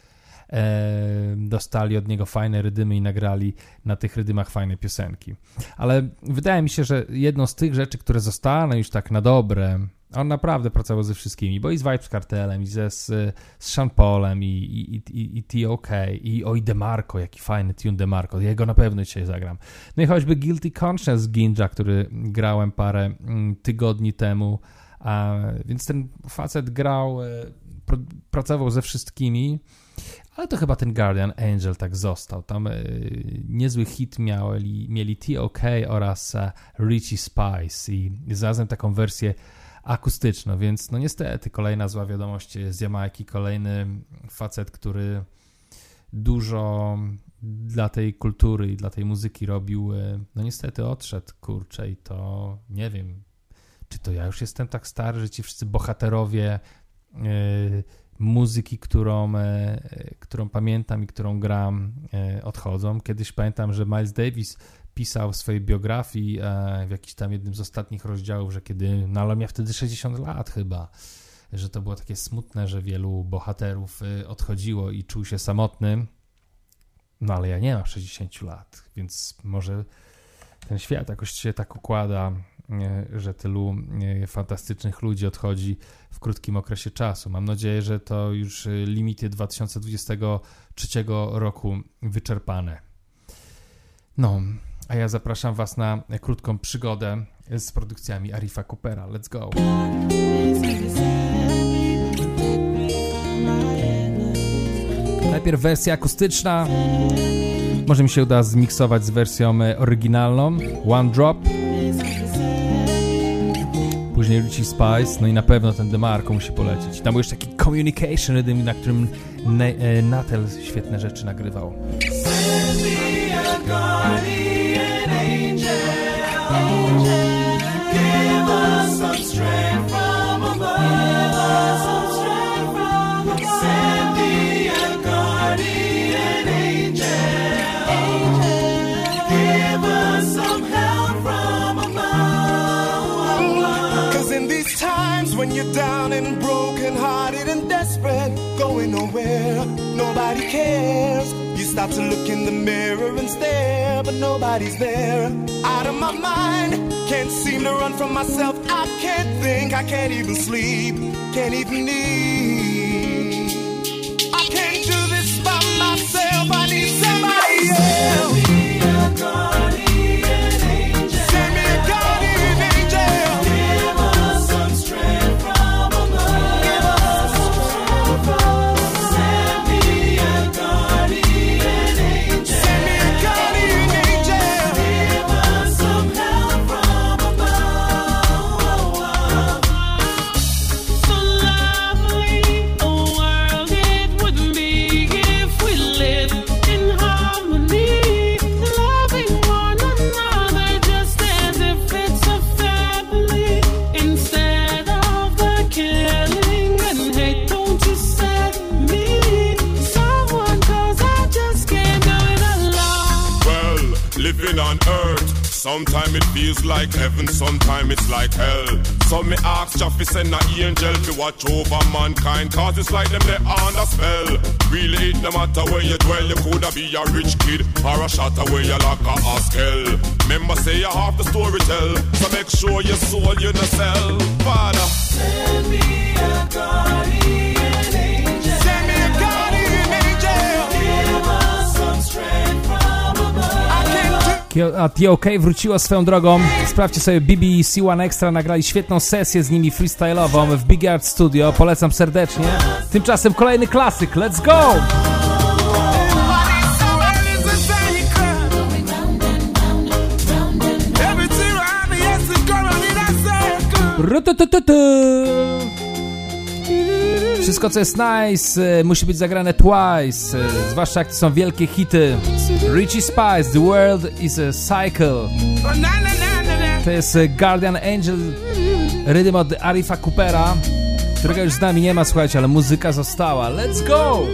e, dostali od niego fajne rydymy i nagrali na tych rydymach fajne piosenki. Ale wydaje mi się, że jedną z tych rzeczy, które zostaną już tak na dobre, on naprawdę pracował ze wszystkimi, bo i z Vibes Cartelem, i ze, z, z Sean Paulem, i, i, i, i T.O.K., i oj DeMarco, jaki fajny tune DeMarco, jego na pewno dzisiaj zagram. No i choćby Guilty Conscience Ginja, który grałem parę mm, tygodni temu, a, więc ten facet grał, e, pr pracował ze wszystkimi, ale to chyba ten Guardian Angel tak został. Tam e, niezły hit mieli, mieli T.O.K. oraz e, Richie Spice i znalazłem taką wersję akustyczną, więc no niestety kolejna zła wiadomość z Jamajki, kolejny facet, który dużo dla tej kultury i dla tej muzyki robił, e, no niestety odszedł, kurczę, i to nie wiem, czy to ja już jestem tak stary, że ci wszyscy bohaterowie e, muzyki, którą, e, którą pamiętam i którą gram, e, odchodzą. Kiedyś pamiętam, że Miles Davis pisał w swojej biografii e, w jakiś tam jednym z ostatnich rozdziałów, że kiedy, no ale miał wtedy 60 lat chyba, że to było takie smutne, że wielu bohaterów e, odchodziło i czuł się samotny. No ale ja nie mam 60 lat, więc może ten świat jakoś się tak układa, e, że tylu e, fantastycznych ludzi odchodzi w krótkim okresie czasu. Mam nadzieję, że to już limity 2023 roku wyczerpane. No, a ja zapraszam Was na krótką przygodę z produkcjami Arifa Coopera. Let's go! najpierw wersja akustyczna. Może mi się uda zmiksować z wersją e, oryginalną. One Drop. Później Richie Spice, no i na pewno ten DeMarco musi polecieć. Tam był jeszcze taki Communication Rhythm, na którym e, Natel świetne rzeczy nagrywał. In these times when you're down and broken hearted and desperate, going nowhere, nobody cares. You start to look in the mirror and stare, but nobody's there. Out of my mind, can't seem to run from myself. I can't think, I can't even sleep, can't even eat. I can't do this by myself, I need somebody else. Sometimes it feels like heaven, sometimes it's like hell. So me ask Jaffe send a angel to watch over mankind, cause it's like them they a spell. Really, it no matter where you dwell, you coulda be a rich kid or a shot away you like a hostel. Remember say you have the story tell, so make sure your soul you no sell. Father, Send me a guardian A TOK wróciło swoją drogą. Sprawdźcie sobie BBC One Extra, nagrali świetną sesję z nimi freestyle'ową w Big Art Studio. Polecam serdecznie. Tymczasem kolejny klasyk. Let's go! Wszystko co jest nice e, musi być zagrane twice, e, zwłaszcza jak to są wielkie hity. Richie Spice, The World is a Cycle. To jest e, Guardian Angel, rydym od Arifa Coopera, którego już z nami nie ma, słuchajcie, ale muzyka została. Let's go!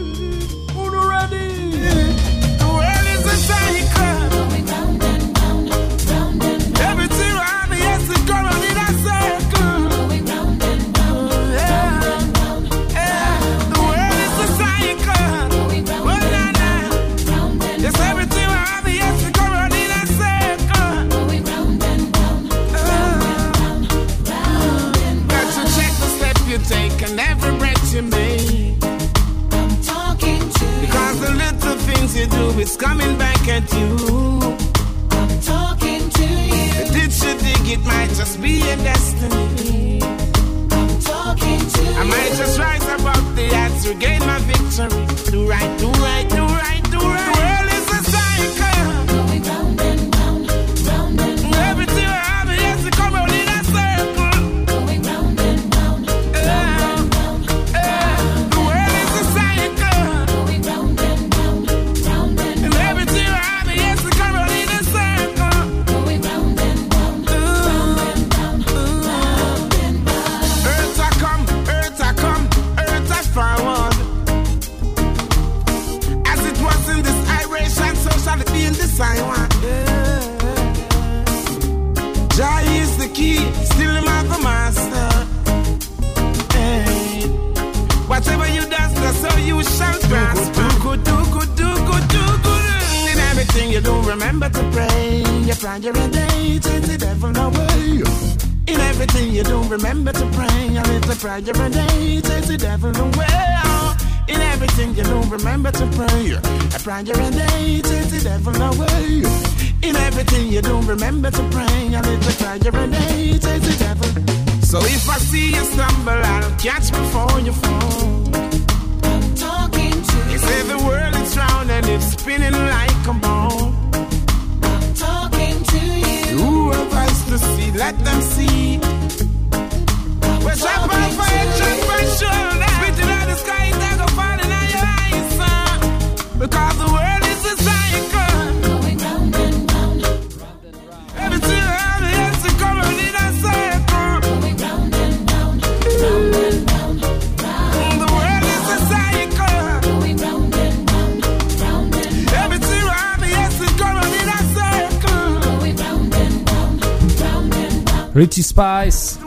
Richie Spice.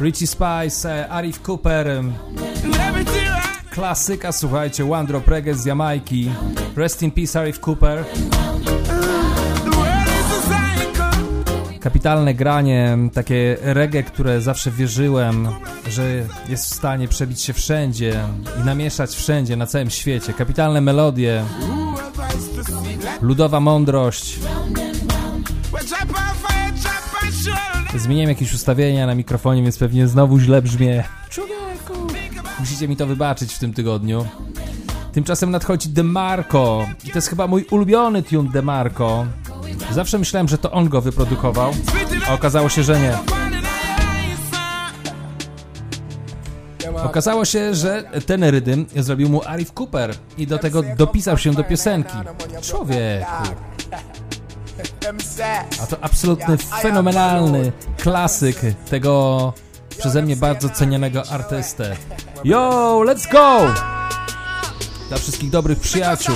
Richie Spice, e, Arif Cooper. Klasyka, słuchajcie, One Drop Reggae z Jamajki. Rest in peace, Arif Cooper. Kapitalne granie, takie reggae, które zawsze wierzyłem, że jest w stanie przebić się wszędzie i namieszać wszędzie, na całym świecie. Kapitalne melodie, ludowa mądrość. Zmieniłem jakieś ustawienia na mikrofonie, więc pewnie znowu źle brzmię. Musicie mi to wybaczyć w tym tygodniu. Tymczasem nadchodzi DeMarco. I to jest chyba mój ulubiony tune DeMarco. Zawsze myślałem, że to on go wyprodukował, a okazało się, że nie. Okazało się, że ten rydym zrobił mu Arif Cooper i do tego dopisał się do piosenki. Człowieku. A to absolutny, fenomenalny klasyk tego przeze mnie bardzo cenionego artystę. Yo, let's go! Dla wszystkich dobrych przyjaciół.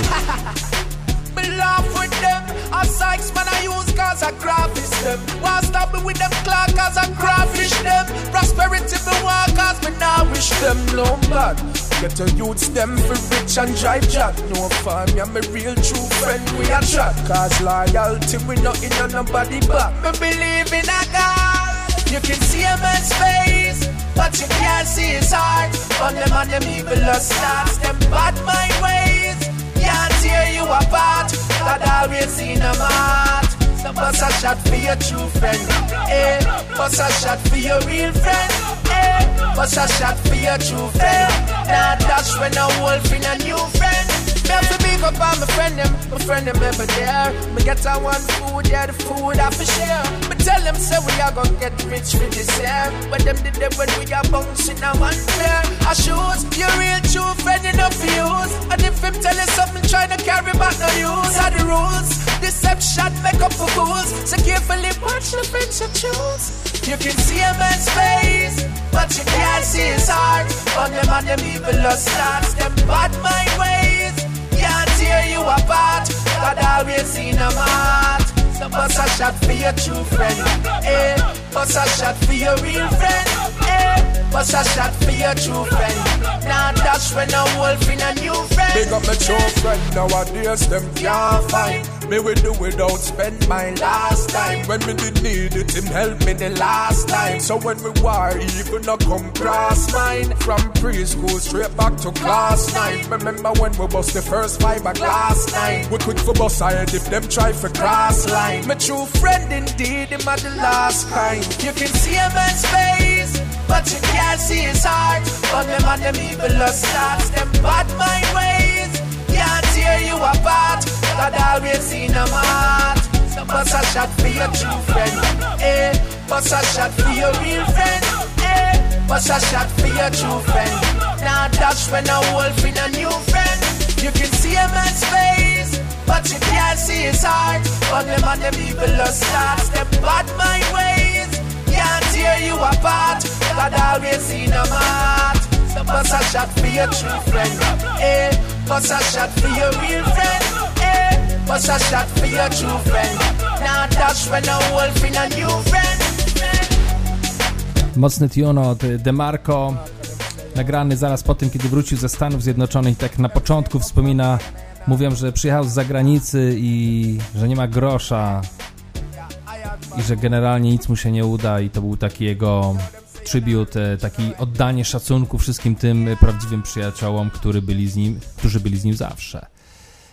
Cause I graphish them. Why stop me with them clock cause I graphish them. Prosperity me want cause me now wish them no bad. Get your youths them for rich and drive jack. No farm, yeah, me real true friend we a chat. Cause loyalty we not in on nobody back. Me believe in a God. You can see a man's face, but you can't see his heart. On them and them evil starts, them bad mind ways can't tear you apart. God always in a mat. Bust a shot for your true friend. Eh, bust a shot for your real friend. Eh, bust a shot for your true friend. Now dash when a wolf in a new friend. Me have to big up on my friend them, my friend them ever there. Me get a one food, yeah, the food I for share. Me tell them say we are gonna get rich with this year. But them did them when we are bouncing a one pair of shoes. Your real true friend you for Deception make up for fools. So carefully watch the friends you choose. You can see a man's face, but you can't see his heart. On them and them evil starts, them bad mind ways can't tear you apart. God always in a mat. So bust a shot for your true friend. Eh, bust a shot for your real friend. Eh, bust a shot for your true friend. Now that's when a wolf in a new friend. Big up my true friend, nowadays them can't find Me with do without spend my last time. When me did need it, him help me the last time. So when we war, even a come cross mine? From preschool straight back to class 9 Remember when we bust the first fiberglass night We quick for bust ahead if them try for cross line. My true friend indeed, him at the last kind. You can see a man's face, but you can't see his heart. On them and them evil starts, them bad mind ways. Can't tear you apart. God always in a mat. So bust a shot for your true friend. Eh, bust a shot for your real friend. Eh, bust a shot for your true friend. Now dash when a wolf in a new friend. You can see a man's face, but you can't see his heart. On them and them evil starts, them bad mind ways. Tear you apart. God always a bust a shot for your true friend. Eh, bust a shot for your real friend. Eh, bust a shot for your true friend. Now when a wolf in a new friend. Mocny od DeMarco, nagrany zaraz po tym, kiedy wrócił ze Stanów Zjednoczonych. Tak na początku wspomina, mówią, że przyjechał z zagranicy i że nie ma grosza i że generalnie nic mu się nie uda i to był taki jego tribute, taki oddanie szacunku wszystkim tym prawdziwym przyjaciołom, który byli z nim, którzy byli z nim zawsze.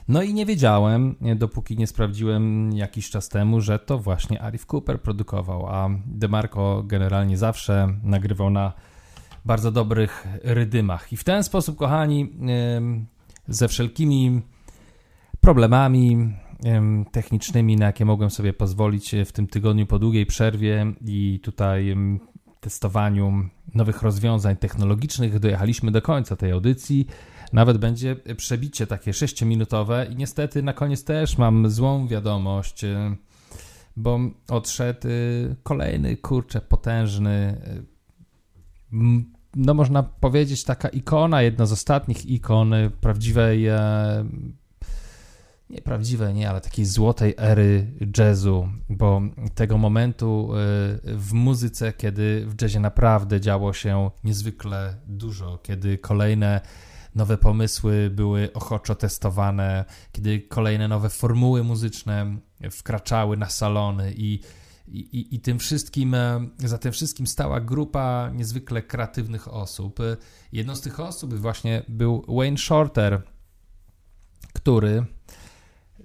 No i nie wiedziałem, dopóki nie sprawdziłem jakiś czas temu, że to właśnie Arif Cooper produkował, a DeMarco generalnie zawsze nagrywał na bardzo dobrych rydymach. I w ten sposób, kochani, ze wszelkimi problemami technicznymi, na jakie mogłem sobie pozwolić w tym tygodniu po długiej przerwie i tutaj testowaniu nowych rozwiązań technologicznych, dojechaliśmy do końca tej audycji. Nawet będzie przebicie takie 6-minutowe i niestety na koniec też mam złą wiadomość, y, bo odszedł y, kolejny, kurczę, potężny, no można powiedzieć taka ikona, jedna z ostatnich ikon prawdziwej, e, nie ale takiej złotej ery jazzu, bo tego momentu y, w muzyce, kiedy w jazzie naprawdę działo się niezwykle dużo, kiedy kolejne nowe pomysły były ochoczo testowane, kiedy kolejne nowe formuły muzyczne wkraczały na salony i, i, i tym wszystkim, e, za tym wszystkim stała grupa niezwykle kreatywnych osób. Jedną z tych osób właśnie był Wayne Shorter, który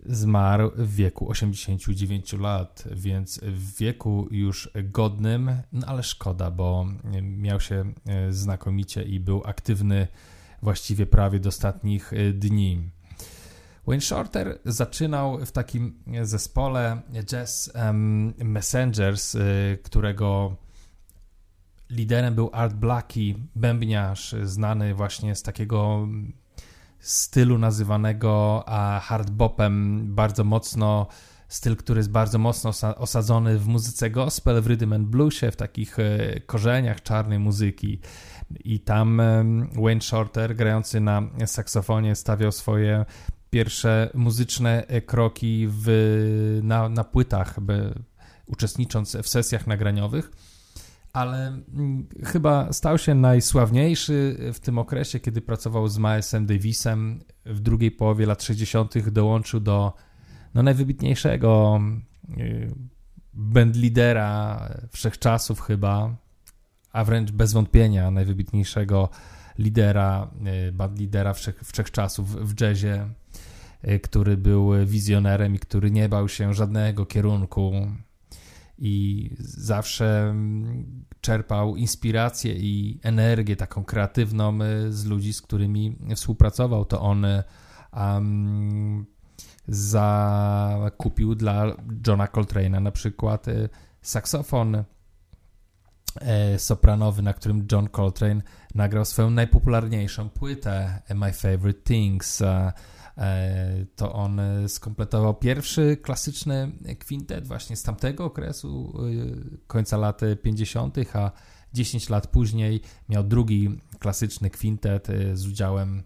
zmarł w wieku 89 lat, więc w wieku już godnym, no ale szkoda, bo miał się e, znakomicie i był aktywny właściwie prawie do ostatnich e, dni. Wayne Shorter zaczynał w takim zespole Jazz Messengers, e, którego liderem był Art Blakey, bębniarz, znany właśnie z takiego stylu nazywanego hardbopem, bardzo mocno styl, który jest bardzo mocno osadzony w muzyce gospel, w rhythm and bluesie, w takich e, korzeniach czarnej muzyki. I tam Wayne Shorter, grający na saksofonie, stawiał swoje pierwsze muzyczne e, kroki w, na, na płytach, by, uczestnicząc w sesjach nagraniowych ale mm, chyba stał się najsławniejszy w tym okresie, kiedy pracował z Milesem Davisem. W drugiej połowie lat 60. dołączył do no, najwybitniejszego y, bandlidera wszechczasów chyba, a wręcz bez wątpienia najwybitniejszego lidera, y, bandlidera wszech, wszechczasów w jazzie, y, który był wizjonerem i który nie bał się żadnego kierunku i zawsze mm, czerpał inspirację i energię taką kreatywną y, z ludzi, z którymi współpracował. To on um, zakupił dla Johna Coltrane'a na przykład y, saksofon y, sopranowy, na którym John Coltrane nagrał swoją najpopularniejszą płytę My Favorite Things. E, to on e, skompletował pierwszy klasyczny kwintet właśnie z tamtego okresu, e, końca lat 50., a 10 lat później miał drugi klasyczny kwintet z udziałem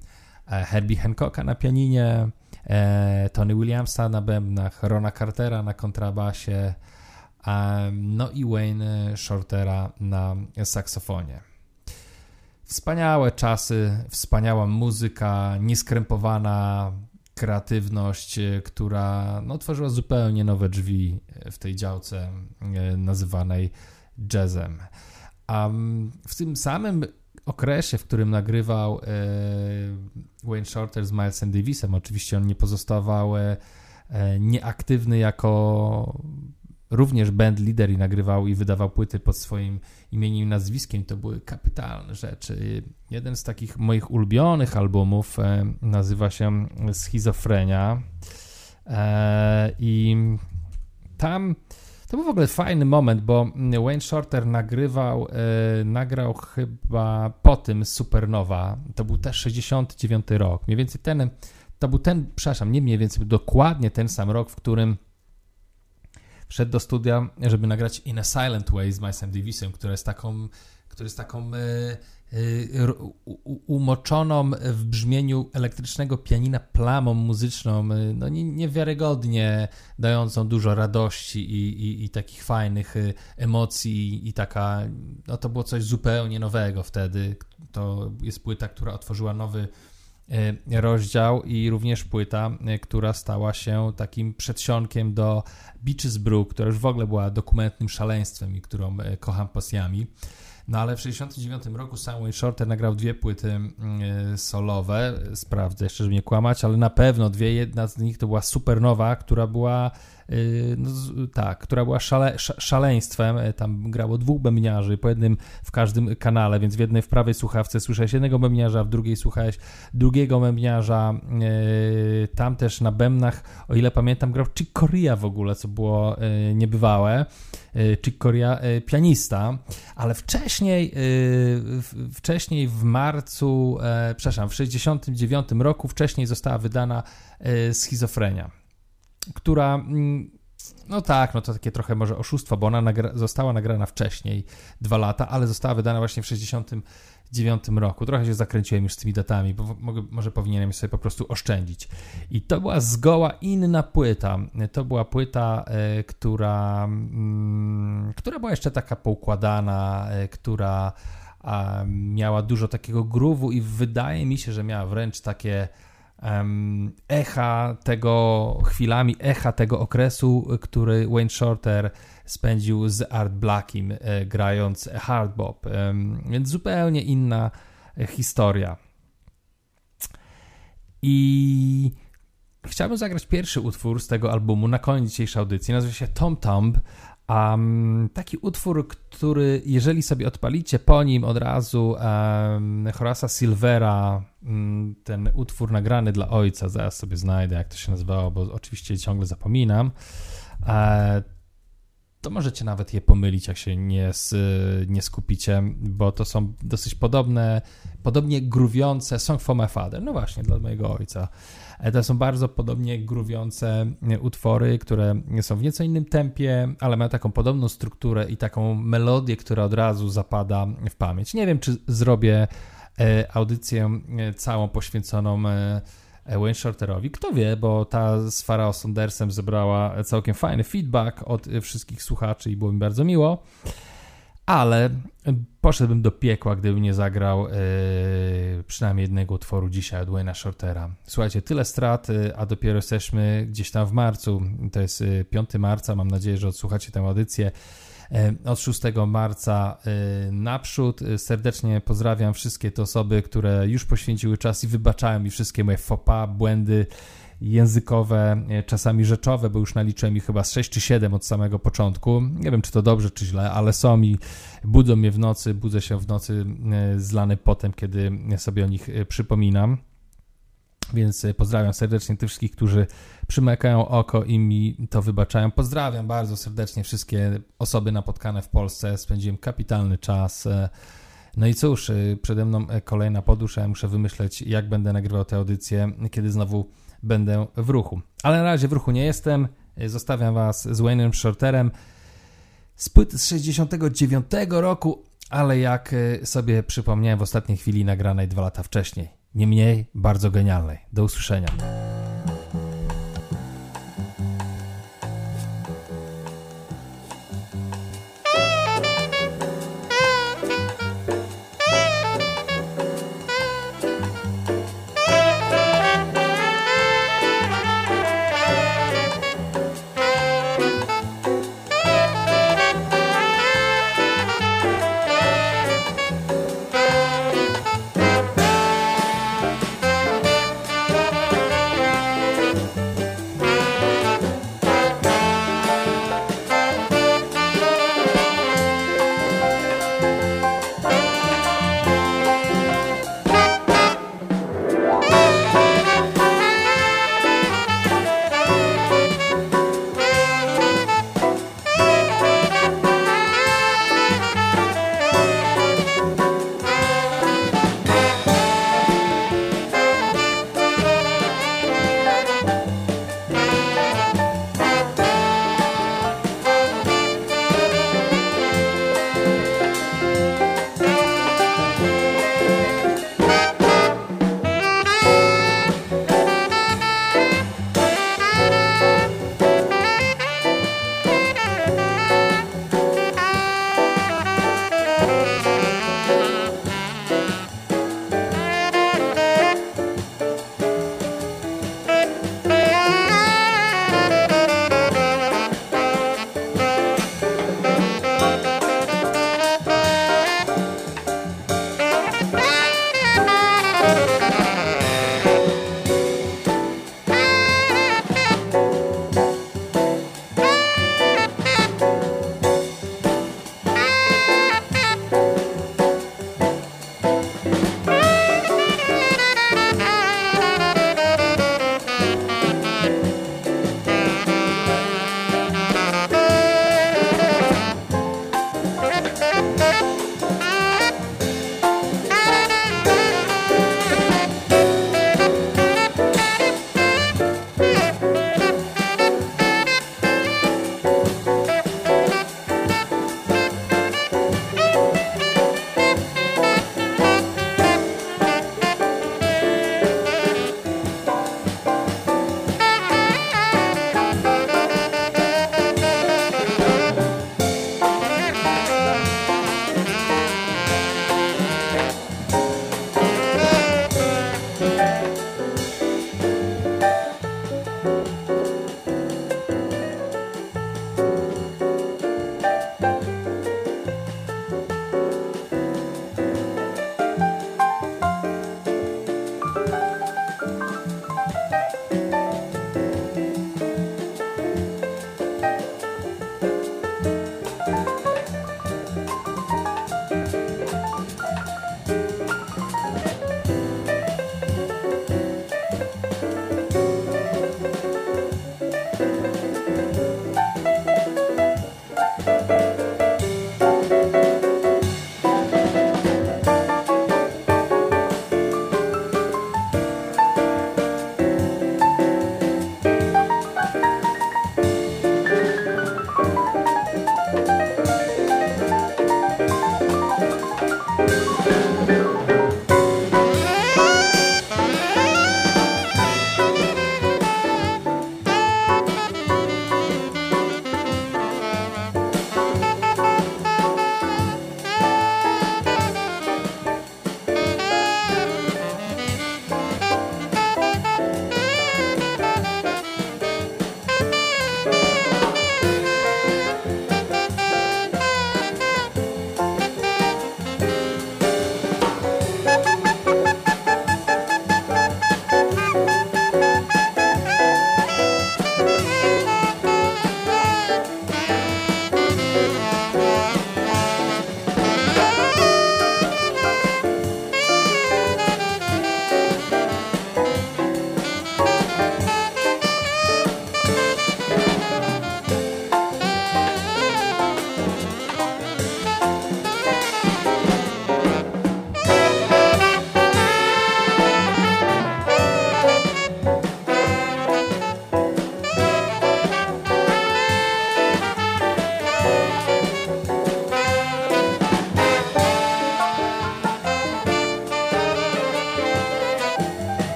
Herbie Hancocka na pianinie, Tony Williamsa na bębnach, Rona Cartera na kontrabasie, no i Wayne Shortera na saksofonie. Wspaniałe czasy, wspaniała muzyka, nieskrępowana kreatywność, e, która no, tworzyła zupełnie nowe drzwi w tej działce e, nazywanej jazzem. A w tym samym okresie, w którym nagrywał e, Wayne Shorter z Milesem Davisem, oczywiście on nie pozostawał nieaktywny jako również band lider i nagrywał i wydawał płyty pod swoim imieniem i nazwiskiem. To były kapitalne rzeczy. Jeden z takich moich ulubionych albumów e, nazywa się Schizofrenia e, i tam to był w ogóle fajny moment, bo Wayne Shorter nagrywał, e, nagrał chyba po tym Supernowa, to był też 69 rok, mniej więcej ten, to był ten, przepraszam, nie mniej więcej, dokładnie ten sam rok, w którym wszedł do studia, żeby nagrać In a Silent Way z Milesem Davisem, który jest taką, który jest taką e, e, umoczoną w brzmieniu elektrycznego pianina plamą muzyczną, e, no niewiarygodnie dającą dużo radości i, i, i takich fajnych emocji i taka, no to było coś zupełnie nowego wtedy. To jest płyta, która otworzyła nowy rozdział i również płyta, e, która stała się takim przedsionkiem do Beaches Brew, która już w ogóle była dokumentnym szaleństwem i którą e, kocham pasjami. No ale w 1969 roku Sam Wayne Shorter nagrał dwie płyty mm, solowe, sprawdzę jeszcze, żeby nie kłamać, ale na pewno dwie, jedna z nich to była Supernowa, która była no, tak, która była szale, szaleństwem. E, tam grało dwóch bębniarzy, po jednym w każdym kanale, więc w jednej w prawej słuchawce słyszałeś jednego bębniarza, w drugiej słuchałeś drugiego bębniarza. E, tam też na bębnach, o ile pamiętam, grał Chick Corea w ogóle, co było e, niebywałe. Chick Corea pianista, ale wcześniej, wcześniej w marcu, przepraszam, w 1969 roku wcześniej została wydana Schizofrenia która mm, No tak, no to takie trochę może oszustwo, bo ona nagra została nagrana wcześniej, dwa lata, ale została wydana właśnie w 69 roku. Trochę się zakręciłem już z tymi datami, bo mogę, może powinienem sobie po prostu oszczędzić. I to była zgoła inna płyta. To była płyta, e, która, mm, która była jeszcze taka poukładana, e, która miała dużo takiego groove'u i wydaje mi się, że miała wręcz takie echa tego, chwilami echa tego okresu, który Wayne Shorter spędził z Art Blackiem, e, grając hard bop. Em, więc zupełnie inna e, historia. I chciałbym zagrać pierwszy utwór z tego albumu na koniec dzisiejszej audycji. Nazywa się Tom Tomb. Um, taki utwór, który jeżeli sobie odpalicie po nim od razu um, Horace'a Silvera, um, ten utwór nagrany dla ojca, zaraz sobie znajdę jak to się nazywało, bo oczywiście ciągle zapominam, e, to możecie nawet je pomylić, jak się nie, nie skupicie, bo to są dosyć podobne, podobnie gruwiące Song for My Father, no właśnie, dla mojego ojca. E, To są bardzo podobnie gruwiące e, utwory, które są w nieco innym tempie, ale mają taką podobną strukturę i taką melodię, która od razu zapada w pamięć. Nie wiem, czy zrobię e, audycję całą poświęconą Wayne Shorterowi. Kto wie, bo ta z Farao Saundersem zebrała całkiem fajny feedback od wszystkich słuchaczy i było mi bardzo miło. Ale poszedłbym do piekła, gdybym nie zagrał yy, przynajmniej jednego utworu dzisiaj od Wayne'a Shortera. Słuchajcie, tyle strat, yy, a dopiero jesteśmy gdzieś tam w marcu. To jest yy, 5 marca. Mam nadzieję, że odsłuchacie tę audycję. Od 6 marca naprzód. Serdecznie pozdrawiam wszystkie te osoby, które już poświęciły czas i wybaczają mi wszystkie moje pas, błędy językowe, e, czasami rzeczowe, bo już naliczyłem ich chyba z 6 czy 7 od samego początku. Nie wiem, czy to dobrze, czy źle, ale są i budzą mnie w nocy, budzę się w nocy e, zlany potem, kiedy sobie o nich e, przypominam. Więc pozdrawiam serdecznie tych wszystkich, którzy przymykają oko i mi to wybaczają. Pozdrawiam bardzo serdecznie wszystkie osoby napotkane w Polsce. Spędziłem kapitalny czas. No i cóż, przede mną kolejna podróż, ja muszę wymyśleć, jak będę nagrywał tę audycję, kiedy znowu będę w ruchu. Ale na razie w ruchu nie jestem. Zostawiam Was z Wayne'em Shorterem z płyty z 69 roku, ale jak sobie przypomniałem w ostatniej chwili nagranej dwa lata wcześniej. Niemniej bardzo genialnej. Do usłyszenia.